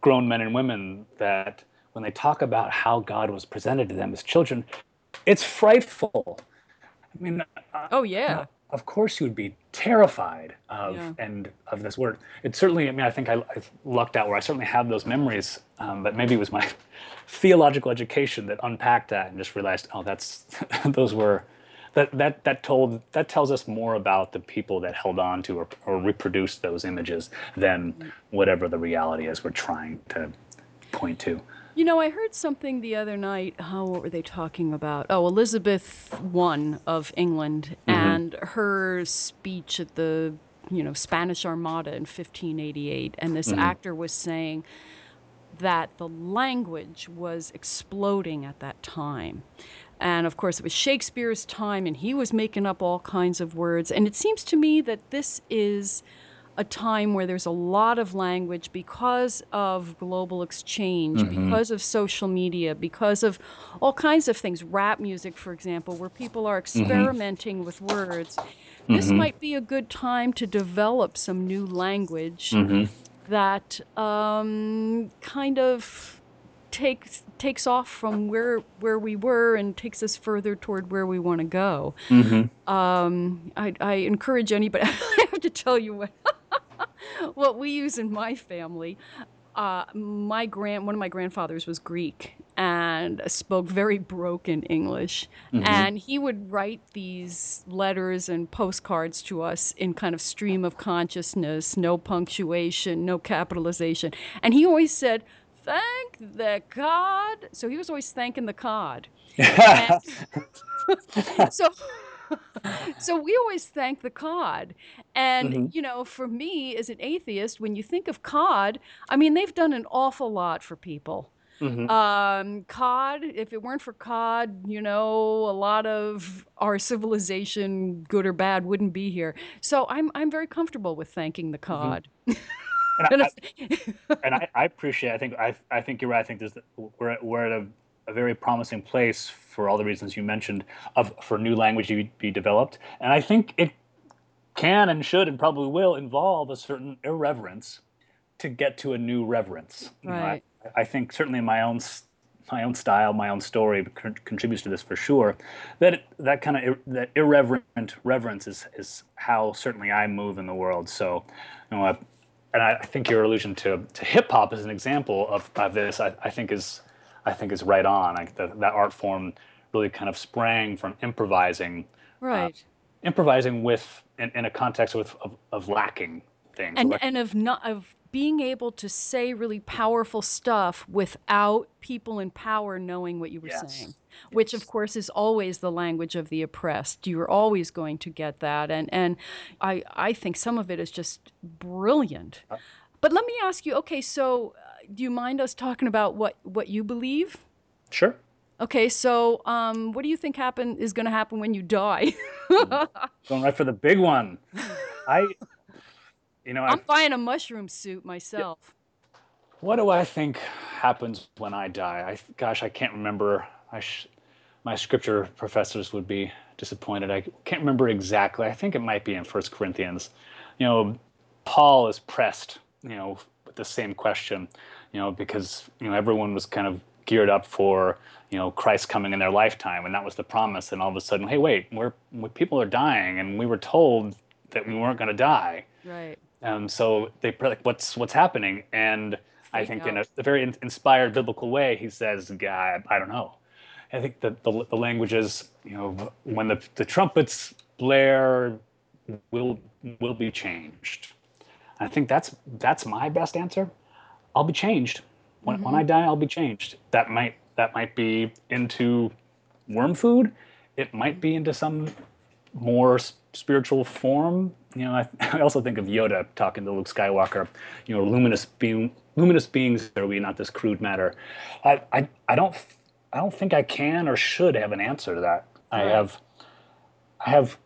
grown men and women that when they talk about how God was presented to them as children, it's frightful. I mean, uh, oh yeah of course you would be terrified of Yeah. and of this word. It certainly, I mean, I think I, I lucked out where I certainly have those memories, um, but maybe it was my theological education that unpacked that and just realized, oh, that's those were that that that told that tells us more about the people that held on to or, or reproduced those images than whatever the reality is we're trying to point to. You know, I heard something the other night. How what were they talking about? Oh, Elizabeth I of England Mm-hmm. and her speech at the you know Spanish Armada in 1588, and this Mm-hmm. actor was saying that the language was exploding at that time. And of course, it was Shakespeare's time, and he was making up all kinds of words. And it seems to me that this is a time where there's a lot of language because of global exchange, mm-hmm. because of social media, because of all kinds of things. Rap music, for example, where people are mm-hmm. experimenting with words. This mm-hmm. might be a good time to develop some new language that um, kind of takes takes off from where where we were and takes us further toward where we want to go. Um, I, I encourage anybody. I have to tell you what what we use in my family. Uh, my grand one of my grandfathers was Greek and spoke very broken English, and he would write these letters and postcards to us in kind of stream of consciousness, no punctuation, no capitalization, and he always said, "Thank the God." So he was always thanking the cod. And- so so we always thank the cod and mm-hmm. you know for me as an atheist when you think of cod i mean they've done an awful lot for people. Mm-hmm. Um, cod if it weren't for cod you know a lot of our civilization good or bad wouldn't be here. So i'm i'm very comfortable with thanking the mm-hmm. cod And I, and I, I appreciate. I think I, I think you're right. I think there's we're at, we're at a, a very promising place for all the reasons you mentioned of for new language to be developed, and I think it can and should and probably will involve a certain irreverence to get to a new reverence. You know, I- Right. I, think certainly my own my own style, my own story con- contributes to this for sure. That it- that kind of ir- that irreverent reverence is is how certainly I move in the world. So, you know, I, and I, think your allusion to, to hip hop as an example of, of this, I, I think is I think is right on. Like that that art form really kind of sprang from improvising, uh, right improvising with in, in a context with of, of lacking things. and Like- and of not of being able to say really powerful stuff without people in power knowing what you were Yes. saying which of course is always the language of the oppressed. You're always going to get that. And and i i think some of it is just brilliant. Uh. But let me ask you okay so uh, do you mind us talking about what what you believe? Sure. okay so um what do you think happen is going to happen when you die? Going right for the big one. I, you know, i'm buying a mushroom suit myself. What do I think happens when I die? I gosh, I can't remember. I sh- my scripture professors would be disappointed. I can't remember exactly. I think it might be in First Corinthians. You know, Paul is pressed. You know, with the same question. You know, because you know everyone was kind of geared up for you know Christ coming in their lifetime, and that was the promise. And all of a sudden, hey, wait, we're, we people are dying, and we were told that we weren't going to die. right Um, so they like, what's what's happening? And I think in a, a very in- inspired biblical way, he says, "God, I don't know." I think that the, the language is, you know, when the, the trumpets blare, will will be changed. I think that's that's my best answer. I'll be changed when when I mm-hmm. die. I'll be changed. That might that might be into worm food. It might be into some more spiritual form. You know, I, I also think of Yoda talking to Luke Skywalker. You know, luminous being, luminous beings are we, not this crude matter. I, I, I don't, I don't think I can or should have an answer to that. I have, I have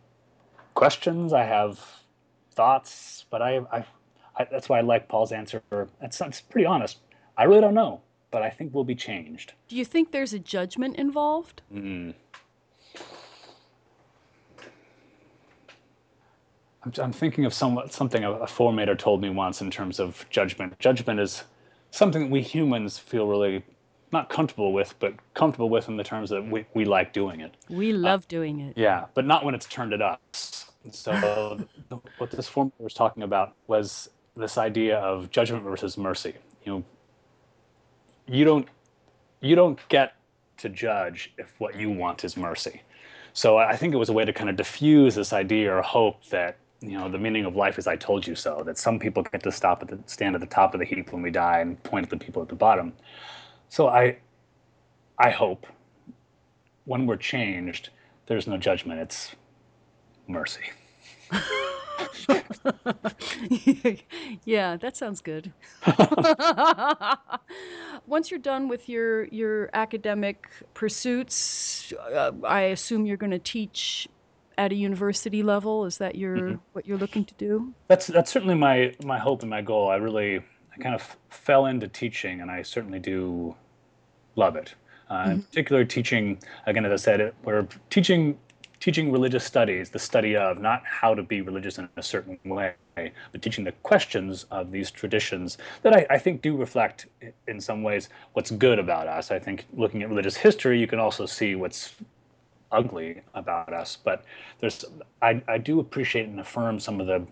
questions. I have thoughts, but I, I, I that's why I like Paul's answer. That's, that's pretty honest. I really don't know, but I think we'll be changed. do you think there's a judgment involved Mm. I'm, I'm thinking of somewhat something a, a formator told me once in terms of judgment. Judgment is something that we humans feel really not comfortable with, but comfortable with in the terms that we, we like doing it. We uh, love doing it. Yeah, but not when it's turned at us. So what this formator was talking about was this idea of judgment versus mercy. You know, you don't you don't get to judge if what you want is mercy. So I think it was a way to kind of diffuse this idea or hope that you know the meaning of life is I told you so. That some people get to stop at the stand at the top of the heap when we die and point at the people at the bottom. So I, I hope when we're changed, there's no judgment. It's mercy. yeah, that sounds good. Once you're done with your your academic pursuits, uh, I assume you're going to teach at a university level. Is that your mm-hmm. what you're looking to do? That's that's certainly my my hope and my goal. I really I kind of fell into teaching, and I certainly do love it. Uh, mm-hmm. In particular, teaching again, as I said, we're teaching teaching religious studies, the study of not how to be religious in a certain way, but teaching the questions of these traditions that I, I, think do reflect, in some ways, what's good about us. I think looking at religious history, you can also see what's ugly about us. But there's, I, I do appreciate and affirm some of the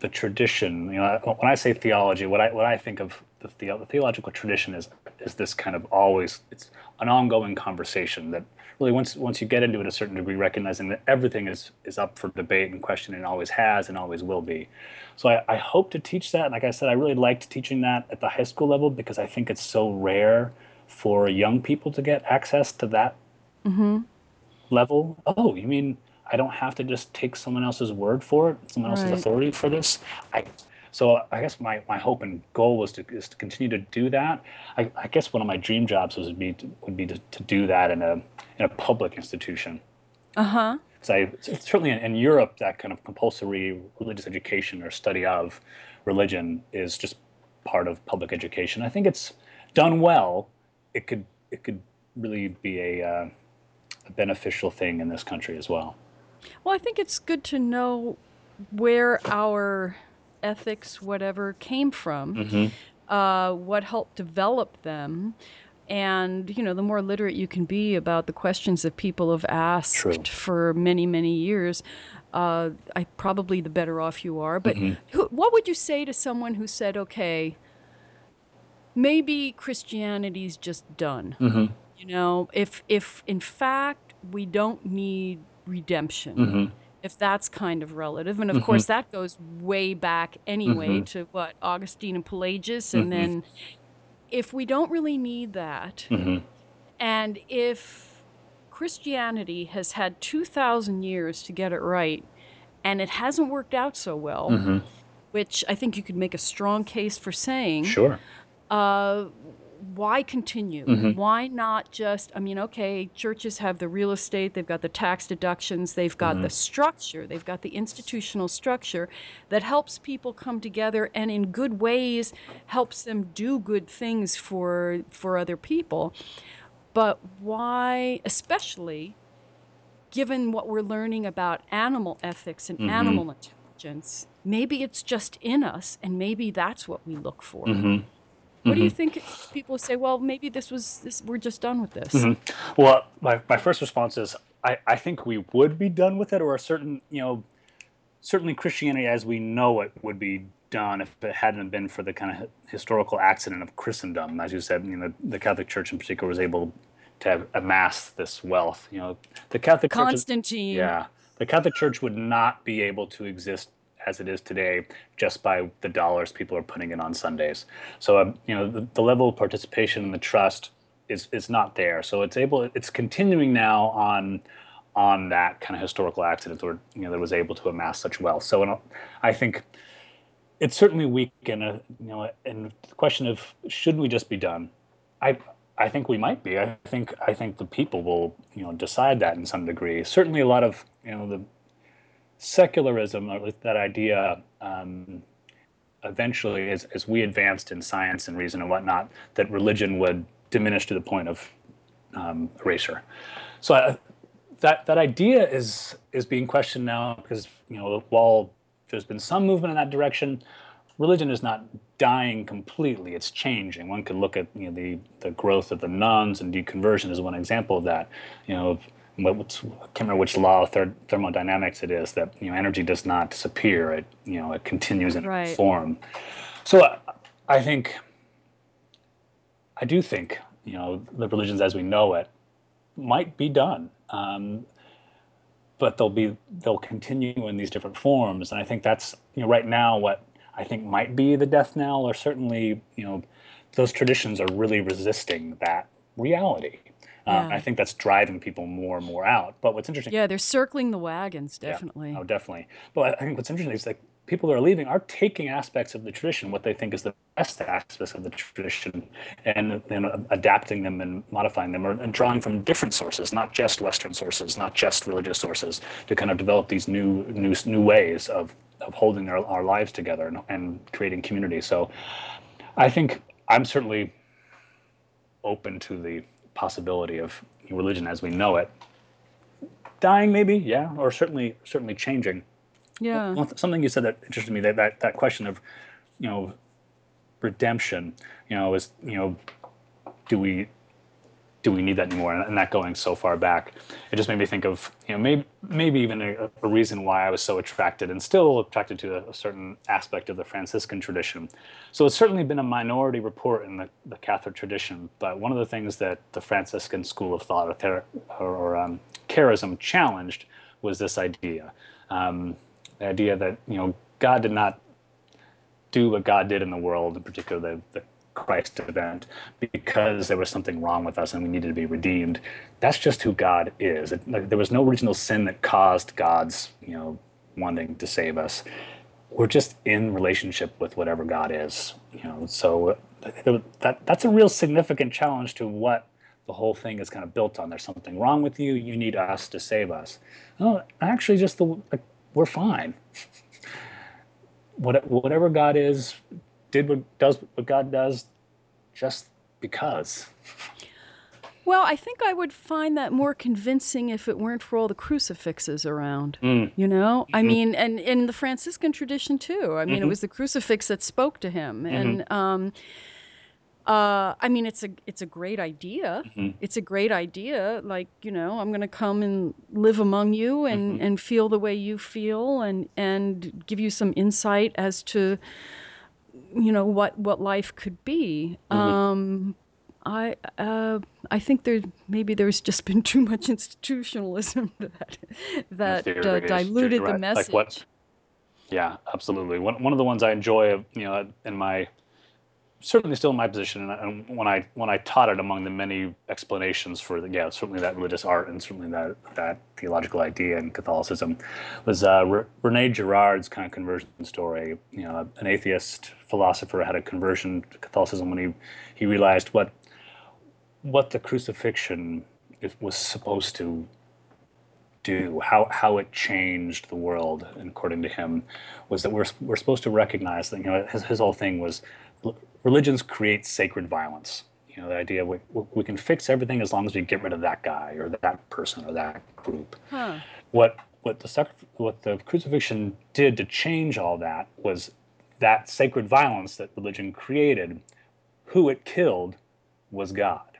the tradition. You know, when I say theology, what I what I think of the, the, the theological tradition is is this kind of always it's an ongoing conversation that really once once you get into it a certain degree, recognizing that everything is is up for debate and question and always has and always will be. So I, I hope to teach that. Like I said, I really liked teaching that at the high school level because I think it's so rare for young people to get access to that mm-hmm. level. Oh, you mean I don't have to just take someone else's word for it, someone else's authority for this? I so I guess my, my hope and goal was to is to continue to do that. I, I guess one of my dream jobs would be to, would be to, to do that in a in a public institution. Uh huh. So I, certainly in, in Europe, that kind of compulsory religious education or study of religion is just part of public education. I think it's done well. It could it could really be a, uh, a beneficial thing in this country as well. Well, I think it's good to know where our ethics, whatever, came from, mm-hmm. uh, what helped develop them. And, you know, the more literate you can be about the questions that people have asked True. for many, many years, uh, I, probably the better off you are. But mm-hmm. who, what would you say to someone who said, okay, maybe Christianity's just done? Mm-hmm. You know, if, if in fact we don't need redemption mm-hmm if that's kind of relative. And of mm-hmm. course, that goes way back anyway mm-hmm. to what Augustine and Pelagius. And mm-hmm. then, if we don't really need that, mm-hmm. and if Christianity has had 2,000 years to get it right, and it hasn't worked out so well, which I think you could make a strong case for saying. Sure. Uh, why continue? Mm-hmm. Why not just, I mean, okay, churches have the real estate, they've got the tax deductions, they've got mm-hmm. the structure, they've got the institutional structure that helps people come together and in good ways helps them do good things for for other people. But why, especially given what we're learning about animal ethics and mm-hmm. animal intelligence, maybe it's just in us and maybe that's what we look for. Mm-hmm. What do you mm-hmm. think? People say, well, maybe this was this. We're just done with this. Mm-hmm. Well, my, my first response is I, I think we would be done with it, or a certain you know, certainly Christianity as we know it would be done if it hadn't been for the kind of historical accident of Christendom. As you said, you know, the Catholic Church in particular was able to amass this wealth. You know, the Catholic Constantine. Church, yeah, the Catholic Church would not be able to exist as it is today just by the dollars people are putting in on Sundays. So um, you know the, the, level of participation and the trust is is not there. So it's able it's continuing now on on that kind of historical accident or you know that was able to amass such wealth. So I think it's certainly weak and a you know and the question of should we just be done. I I think we might be. I think I think the people will you know decide that in some degree. Certainly, a lot of you know the secularism, or that idea, um, eventually, as, as we advanced in science and reason and whatnot, that religion would diminish to the point of um, erasure. So that that idea is is being questioned now because you know while there's been some movement in that direction, religion is not dying completely. It's changing. One could look at you know the the growth of the nones and deconversion as one example of that. You know what's, I can't remember which law of ther- thermodynamics it is that you know energy does not disappear; it you know it continues in right. form. So I, I think, I do think you know the religions as we know it might be done, um, but they'll be they'll continue in these different forms, and I think that's you know right now what I think might be the death knell, or certainly you know those traditions are really resisting that reality. Um, I think that's driving people more and more out. But what's interesting, yeah, they're circling the wagons, definitely. Yeah, oh, definitely. But I think what's interesting is like people that are leaving are taking aspects of the tradition, what they think is the best aspects of the tradition, and, and adapting them and modifying them, or, and drawing from different sources, not just Western sources, not just religious sources, to kind of develop these new new new ways of of holding our, our lives together and, and creating community. So, I think I'm certainly open to the possibility of religion as we know it. Dying maybe yeah or certainly certainly changing. Yeah. Well, something you said that interested me that, that that question of you know redemption you know is you know do we do we need that anymore? And, that going so far back, it just made me think of you know maybe maybe even a, a reason why I was so attracted and still attracted to a, a, certain aspect of the Franciscan tradition. So it's certainly been a minority report in the, the Catholic tradition, but one of the things that the Franciscan school of thought or, ther- or, um, charism challenged was this idea, um, the idea that you know God did not do what God did in the world, in particular the, the Christ event because there was something wrong with us and we needed to be redeemed. That's just who God is. It, like, there was no original sin that caused God's, you know, wanting to save us. We're just in relationship with whatever God is, you know. So uh, that that's a real significant challenge to what the whole thing is kind of built on. There's something wrong with you. You need us to save us. No, actually, just the like, we're fine. What, whatever God is, did what does what God does just because. Well, I think I would find that more convincing if it weren't for all the crucifixes around. Mm. You know, mm-hmm. I mean, and in the Franciscan tradition too. I mean, mm-hmm. it was the crucifix that spoke to him, mm-hmm. and um, uh, I mean, it's a it's a great idea. Mm-hmm. It's a great idea. Like you know, I'm going to come and live among you and mm-hmm. and feel the way you feel, and and give you some insight as to you know what what life could be. Mm-hmm. Um, I uh, I think there maybe there's just been too much institutionalism that that uh, diluted the message. Like what? Yeah, absolutely. One one of the ones I enjoy, you know, in my certainly still in my position, and when I when I taught it among the many explanations for the, yeah certainly that religious art and certainly that that theological idea in Catholicism was uh, Re- Rene Girard's kind of conversion story. You know, an atheist philosopher had a conversion to Catholicism when he he realized what what the crucifixion was supposed to do, how how it changed the world, according to him, was that we're we're supposed to recognize that you know his his whole thing was religions create sacred violence. You know, the idea we, we can fix everything as long as we get rid of that guy or that person or that group. Huh. What what the what the crucifixion did to change all that was that sacred violence that religion created. Who it killed was God.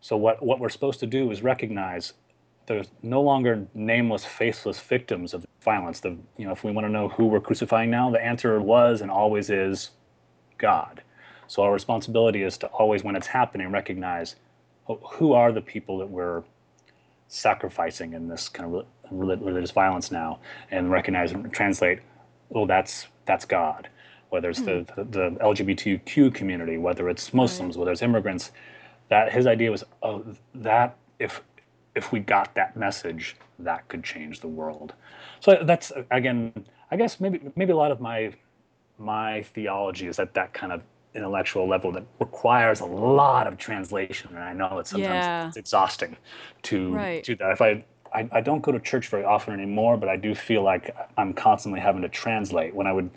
So what what we're supposed to do is recognize there's no longer nameless, faceless victims of violence. The you know, if we want to know who we're crucifying now, the answer was and always is God. So our responsibility is to always, when it's happening, recognize who are the people that we're sacrificing in this kind of religious violence now, and recognize and translate. Well, that's that's God. Whether it's the, hmm. the, the LGBTQ community, whether it's Muslims, whether it's immigrants, that his idea was, oh, that if if we got that message, that could change the world. So that's again, I guess maybe maybe a lot of my my theology is at that kind of intellectual level that requires a lot of translation and i know it's sometimes yeah. it's exhausting to right. do that if I, I, I don't go to church very often anymore but i do feel like i'm constantly having to translate when i would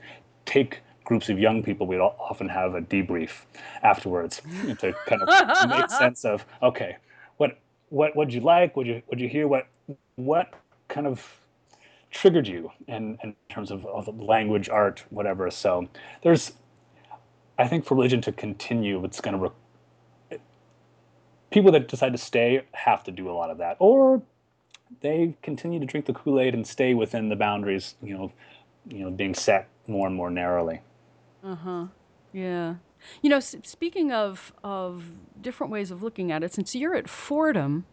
take groups of young people we'd often have a debrief afterwards to kind of make sense of okay what what what'd you like what you what you hear what what kind of triggered you in, in terms of, of language art whatever so there's I think for religion to continue, it's going to re- people that decide to stay have to do a lot of that, or they continue to drink the Kool Aid and stay within the boundaries, you know, you know, being set more and more narrowly. Uh huh. Yeah. You know, speaking of of different ways of looking at it, since you're at Fordham,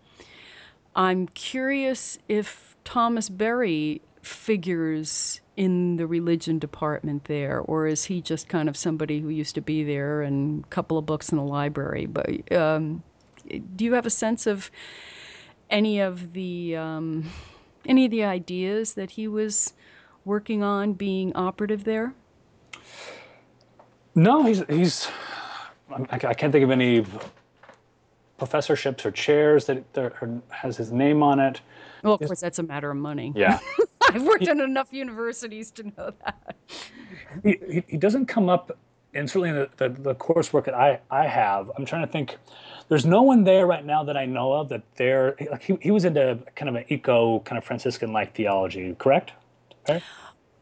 I'm curious if Thomas Berry figures in the religion department there, or is he just kind of somebody who used to be there and a couple of books in the library? But um, do you have a sense of any of the um, any of the ideas that he was working on being operative there? No, he's he's. I can't think of any professorships or chairs that there has his name on it. Well, of course, that's a matter of money. Yeah. I've worked he, in enough universities to know that. He, he doesn't come up, and certainly in the, the, the coursework that I, I have, I'm trying to think, there's no one there right now that I know of that they're, like he, he was into kind of an eco, kind of Franciscan-like theology, correct? Okay.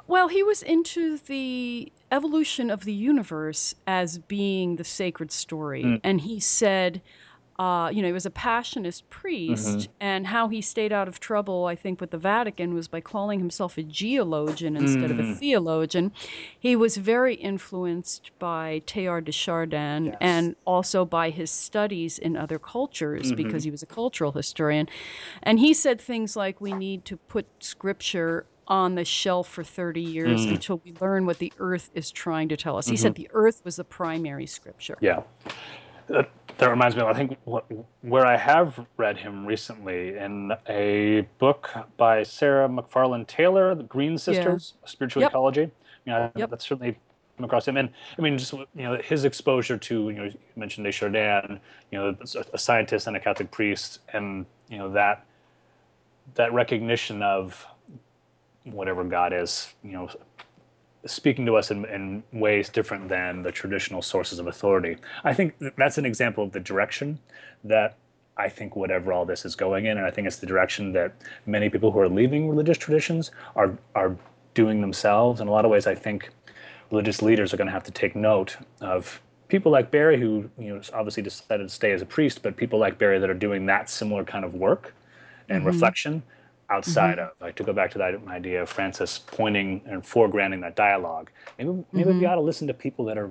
Well, he was into the evolution of the universe as being the sacred story. Mm. And he said, uh, you know, he was a passionist priest, mm-hmm. and how he stayed out of trouble, I think, with the Vatican was by calling himself a geologian instead mm. of a mm. theologian. He was very influenced by Teilhard de Chardin yes. and also by his studies in other cultures mm-hmm. because he was a cultural historian. And he said things like, we need to put scripture on the shelf for 30 years mm. until we learn what the earth is trying to tell us. Mm-hmm. He said mm-hmm. the earth was the primary scripture. Yeah. Uh, that reminds me of, I think, what, where I have read him recently in a book by Sarah McFarland Taylor, The Green Sisters, yeah. Spiritual yep. Ecology. You know, yep. that's certainly come across him. And I mean, just, you know, his exposure to, you know, you mentioned de Chardin, you know, a scientist and a Catholic priest, and, you know, that, that recognition of whatever God is, you know, speaking to us in, in ways different than the traditional sources of authority. I think that's an example of the direction that I think whatever all this is going in, and I think it's the direction that many people who are leaving religious traditions are are doing themselves. In a lot of ways, I think religious leaders are going to have to take note of people like Berry, who you know obviously decided to stay as a priest, but people like Berry that are doing that similar kind of work and mm-hmm. reflection outside mm-hmm. of. Like to go back to that idea of francis pointing and foregrounding that dialogue. Maybe maybe mm-hmm. we ought to listen to people that are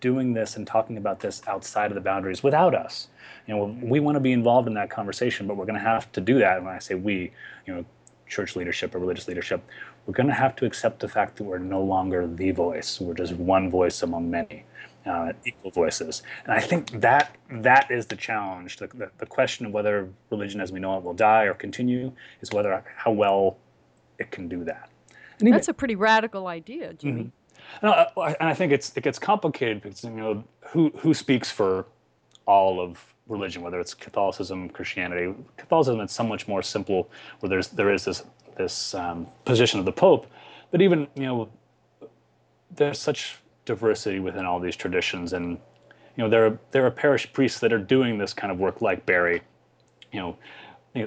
doing this and talking about this outside of the boundaries without us. You know we want to be involved in that conversation but we're going to have to do that. And when i say we you know church leadership or religious leadership we're going to have to accept the fact that we're no longer the voice. We're just one voice among many uh, equal voices. And I think that that is the challenge. The, the, the, question of whether religion as we know it will die or continue is whether how well it can do that. Even, That's a pretty radical idea, Jimmy. Mm-hmm. And, I, and I think it's it gets complicated because you know who who speaks for all of religion, whether it's Catholicism, Christianity. Catholicism is so much more simple, where there's there is this this um, position of the Pope, but even you know there's such diversity within all these traditions. And you know there are there are parish priests that are doing this kind of work like Berry you know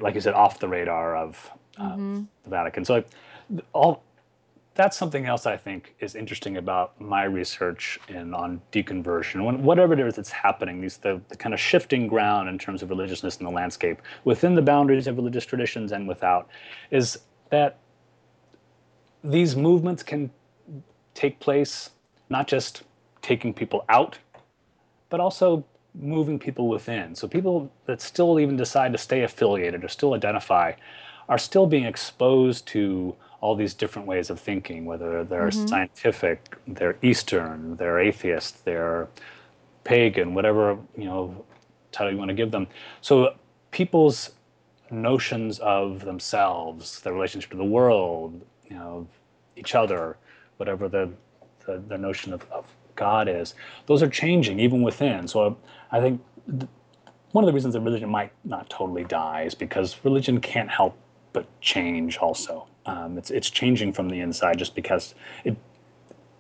like you said off the radar of uh, mm-hmm. the Vatican. So all that's something else I think is interesting about my research in on deconversion. When whatever it is that's happening these the, the kind of shifting ground in terms of religiousness in the landscape within the boundaries of religious traditions and without is that these movements can take place not just taking people out, but also moving people within. So people that still even decide to stay affiliated or still identify are still being exposed to all these different ways of thinking, whether they're mm-hmm. scientific, they're Eastern, they're atheist, they're pagan, whatever you know title you want to give them. So people's notions of themselves, their relationship to the world, you know, each other, whatever the the, the notion of, of God is, those are changing even within. So I think th- one of the reasons that religion might not totally die is because religion can't help but change also. Um, it's, it's changing from the inside just because it,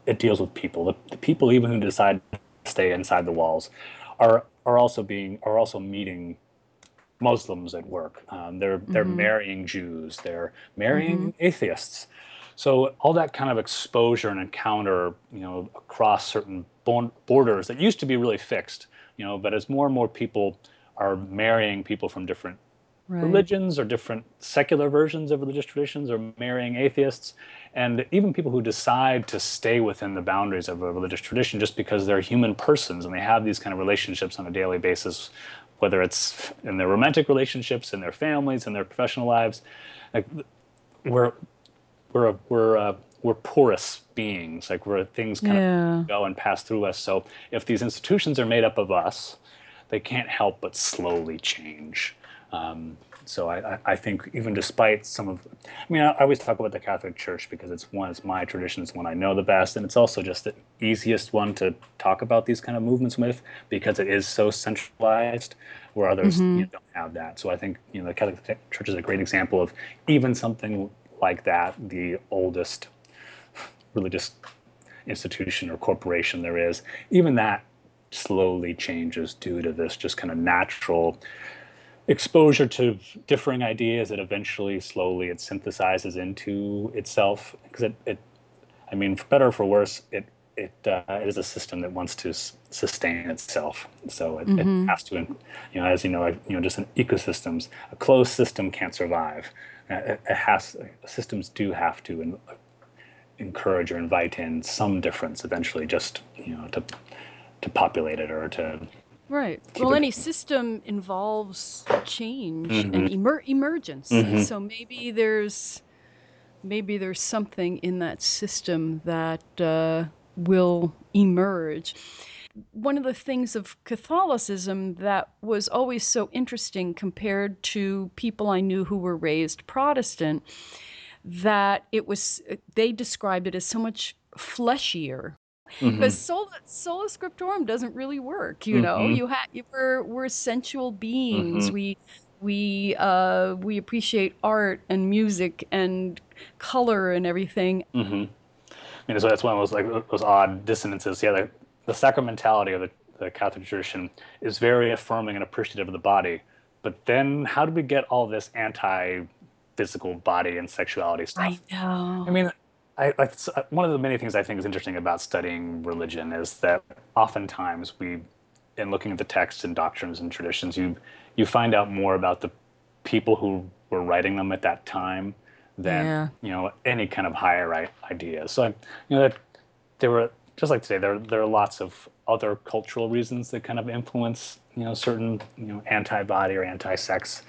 it deals with people. The, the people even who decide to stay inside the walls are, are also being, are also meeting Muslims at work. Um, they're they're mm-hmm. marrying Jews. They're marrying mm-hmm. atheists. So all that kind of exposure and encounter, you know, across certain borders that used to be really fixed, you know, but as more and more people are marrying people from different right. religions or different secular versions of religious traditions or marrying atheists and even people who decide to stay within the boundaries of a religious tradition just because they're human persons and they have these kind of relationships on a daily basis whether it's in their romantic relationships in their families in their professional lives like where we're we're uh, we're porous beings, like we're things kind Yeah. of go and pass through us. So if these institutions are made up of us, they can't help but slowly change. Um, so I, I- think even despite some of, I mean, I I always talk about the Catholic Church because it's one, it's my tradition, it's one I know the best, and it's also just the easiest one to talk about these kind of movements with because it is so centralized, where others you know, don't have that. So I think you know the Catholic Church is a great example of even something like that, the oldest religious institution or corporation there is, even that slowly changes due to this just kind of natural exposure to differing ideas. That eventually slowly it synthesizes into itself because it, it i mean for better or for worse it it, uh, it is a system that wants to s- sustain itself. So it, it has to you know as you know you know just in ecosystems a closed system can't survive it, it has systems do have to en- encourage or invite in some difference eventually just you know to to populate it or to Right. Well, it any system involves change Mhm. and emer- emergence. Mhm. So maybe there's maybe there's something in that system that uh, will emerge. One of the things of Catholicism that was always so interesting compared to people I knew who were raised Protestant that it was they described it as so much fleshier Mhm. because sola, sola scriptorum doesn't really work you know Mhm. you have we're we're sensual beings Mhm. we we uh we appreciate art and music and color and everything Mm-hmm. I mean, so that's one of those like those odd dissonances. Yeah, the, the sacramentality of the, the Catholic tradition is very affirming and appreciative of the body, but then how do we get all this anti-physical body and sexuality stuff? i know I mean, I, I, uh, one of the many things I think is interesting about studying religion is that oftentimes we, in looking at the texts and doctrines and traditions, you you find out more about the people who were writing them at that time than Yeah. you know any kind of higher idea. So you know that there were just like today there there are lots of other cultural reasons that kind of influence you know certain you know anti-body or anti-sex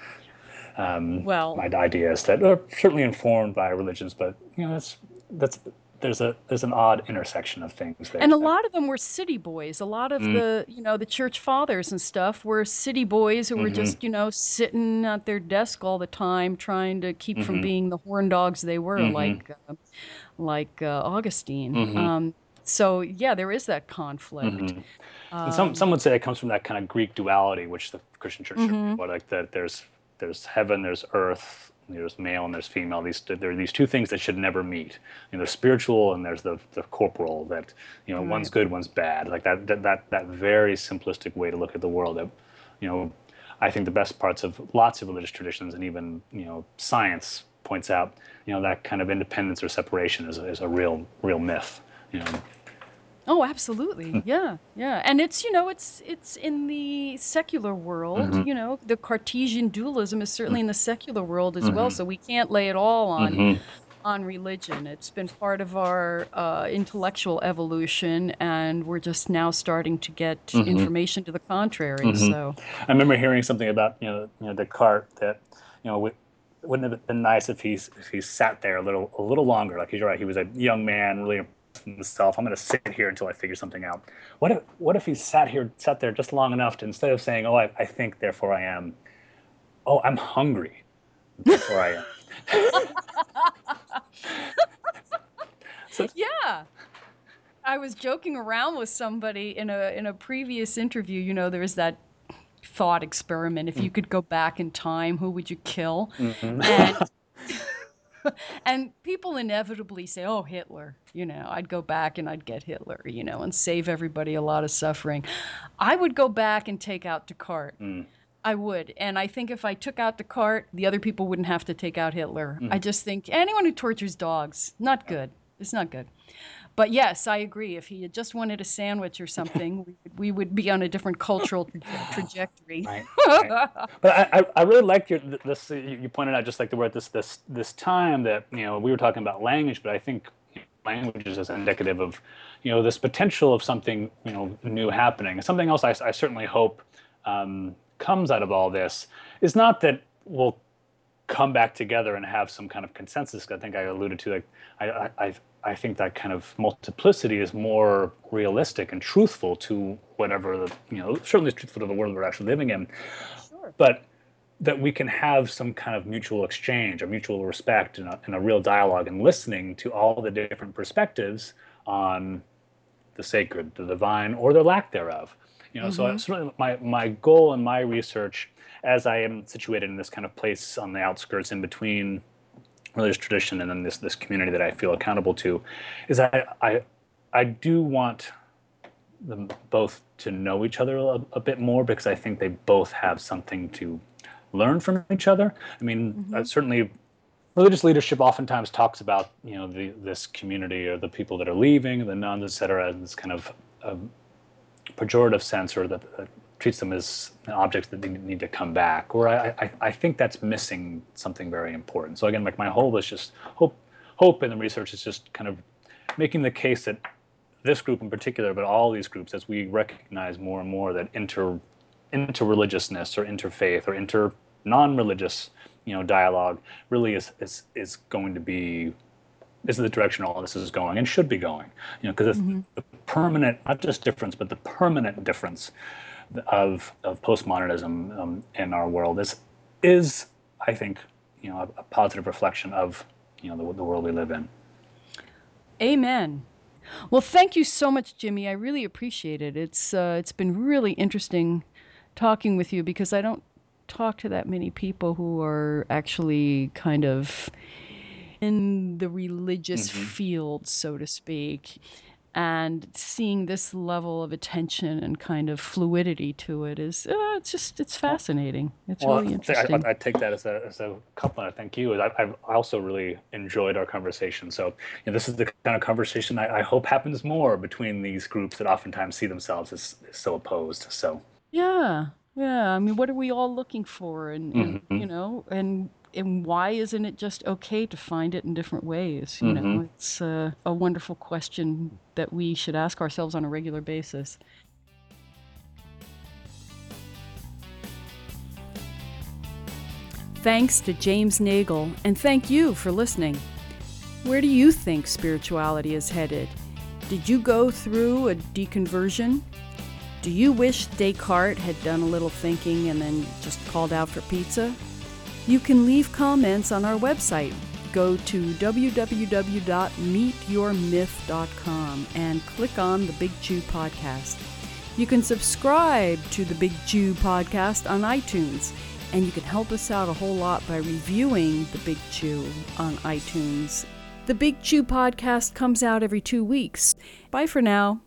um, Well- my ideas that are certainly informed by religions, but you know that's that's there's a there's an odd intersection of things there. and a lot of them were city boys a lot of Mm. the you know the church fathers and stuff were city boys who were Mhm. just you know sitting at their desk all the time trying to keep from Mhm. being the horn dogs they were Mhm. like uh, like uh, augustine Mhm. um, so yeah there is that conflict Mhm. And some Um, some would say it comes from that kind of Greek duality, which the Christian Church, Mhm. or like that there's there's heaven, there's earth, there's male and there's female. These there are these two things that should never meet. You know, there's spiritual and there's the the corporal. That you know, one's good, one's bad. Like that that that that very simplistic way to look at the world. That you know, I think the best parts of lots of religious traditions and even you know science points out. You know, that kind of independence or separation is a, is a real real myth. You know. Oh, absolutely. Yeah, yeah. And it's, you know, it's it's in the secular world, Mhm. you know, the Cartesian dualism is certainly in the secular world as well, Mhm. so we can't lay it all on Mhm. on religion. It's been part of our uh, intellectual evolution and we're just now starting to get Mhm. information to the contrary. Mhm. So, I remember hearing something about you know you know Descartes that you know wouldn't it have been nice if he's if he sat there a little a little longer like he's right he was a young man really himself I'm going to sit here until I figure something out what if what if he sat here sat there just long enough to instead of saying oh I, I think therefore I am oh I'm hungry therefore I am so yeah. I was joking around with somebody in a in a previous interview, you know, there was that thought experiment if you could go back in time, who would you kill? mhm. and and people inevitably say, "Oh, Hitler." You know, I'd go back and I'd get Hitler. You know, and save everybody a lot of suffering. I would go back and take out Descartes. Mm. I would, and I think if I took out Descartes, the other people wouldn't have to take out Hitler. Mm. I just think anyone who tortures dogs, not good. It's not good. But yes, I agree. If he had just wanted a sandwich or something, we, would- we would be on a different cultural tra- trajectory. Right, right. But I, I, really liked your this. You you pointed out just like the word this this this time that you know we were talking about language, but I think language is indicative of you know this potential of something you know new happening. Something else I, I certainly hope um, comes out of all this is not that we'll come back together and have some kind of consensus. I think I alluded to like I I I think that kind of multiplicity is more realistic and truthful to whatever the you know certainly truthful to the world we're actually living in. Sure. But that we can have some kind of mutual exchange or mutual respect and a, and a real dialogue and listening to all the different perspectives on the sacred, the divine, or the lack thereof. You know, mm-hmm. so certainly my my goal in my research, as I am situated in this kind of place on the outskirts in between religious tradition and then this this community that I feel accountable to, is I I I do want them both to know each other a, a bit more because I think they both have something to learn from each other. I mean, mm-hmm. uh, certainly religious leadership oftentimes talks about you know the, this community or the people that are leaving, the nones, et cetera, in this kind of um, pejorative sense, or that uh, treats them as objects that they need to come back. Or I, I, I think that's missing something very important. So again, like my whole is just hope hope in the research is just kind of making the case that this group in particular, but all these groups, as we recognize more and more that inter interreligiousness or interfaith or inter non-religious you know dialogue really is is is going to be is the direction all this is going and should be going you know because mm-hmm. the permanent not just difference but the permanent difference of of postmodernism um, in our world is is i think you know a, a positive reflection of you know the, the world we live in amen well thank you so much jimmy i really appreciate it it's uh, it's been really interesting talking with you because i don't talk to that many people who are actually kind of in the religious mm-hmm. field, so to speak. And seeing this level of attention and kind of fluidity to it is, uh, it's just, it's fascinating. It's well, really interesting. I, I, take that as a, as a compliment. Thank you. I, have also really enjoyed our conversation. So, you know, this is the kind of conversation I, I hope happens more between these groups that oftentimes see themselves as, as so opposed. So, yeah, yeah, I mean, what are we all looking for, and, and mm-hmm. you know, and and why isn't it just okay to find it in different ways? You mm-hmm. know, it's uh, a wonderful question that we should ask ourselves on a regular basis. Thanks to James Nagle, and thank you for listening. Where do you think spirituality is headed? Did you go through a deconversion? Do you wish Descartes had done a little thinking and then just called out for pizza? You can leave comments on our website. Go to www.meetyourmyth.com and click on the Big Chew podcast. You can subscribe to the Big Chew podcast on iTunes, and you can help us out a whole lot by reviewing the Big Chew on iTunes. The Big Chew podcast comes out every two weeks. Bye for now.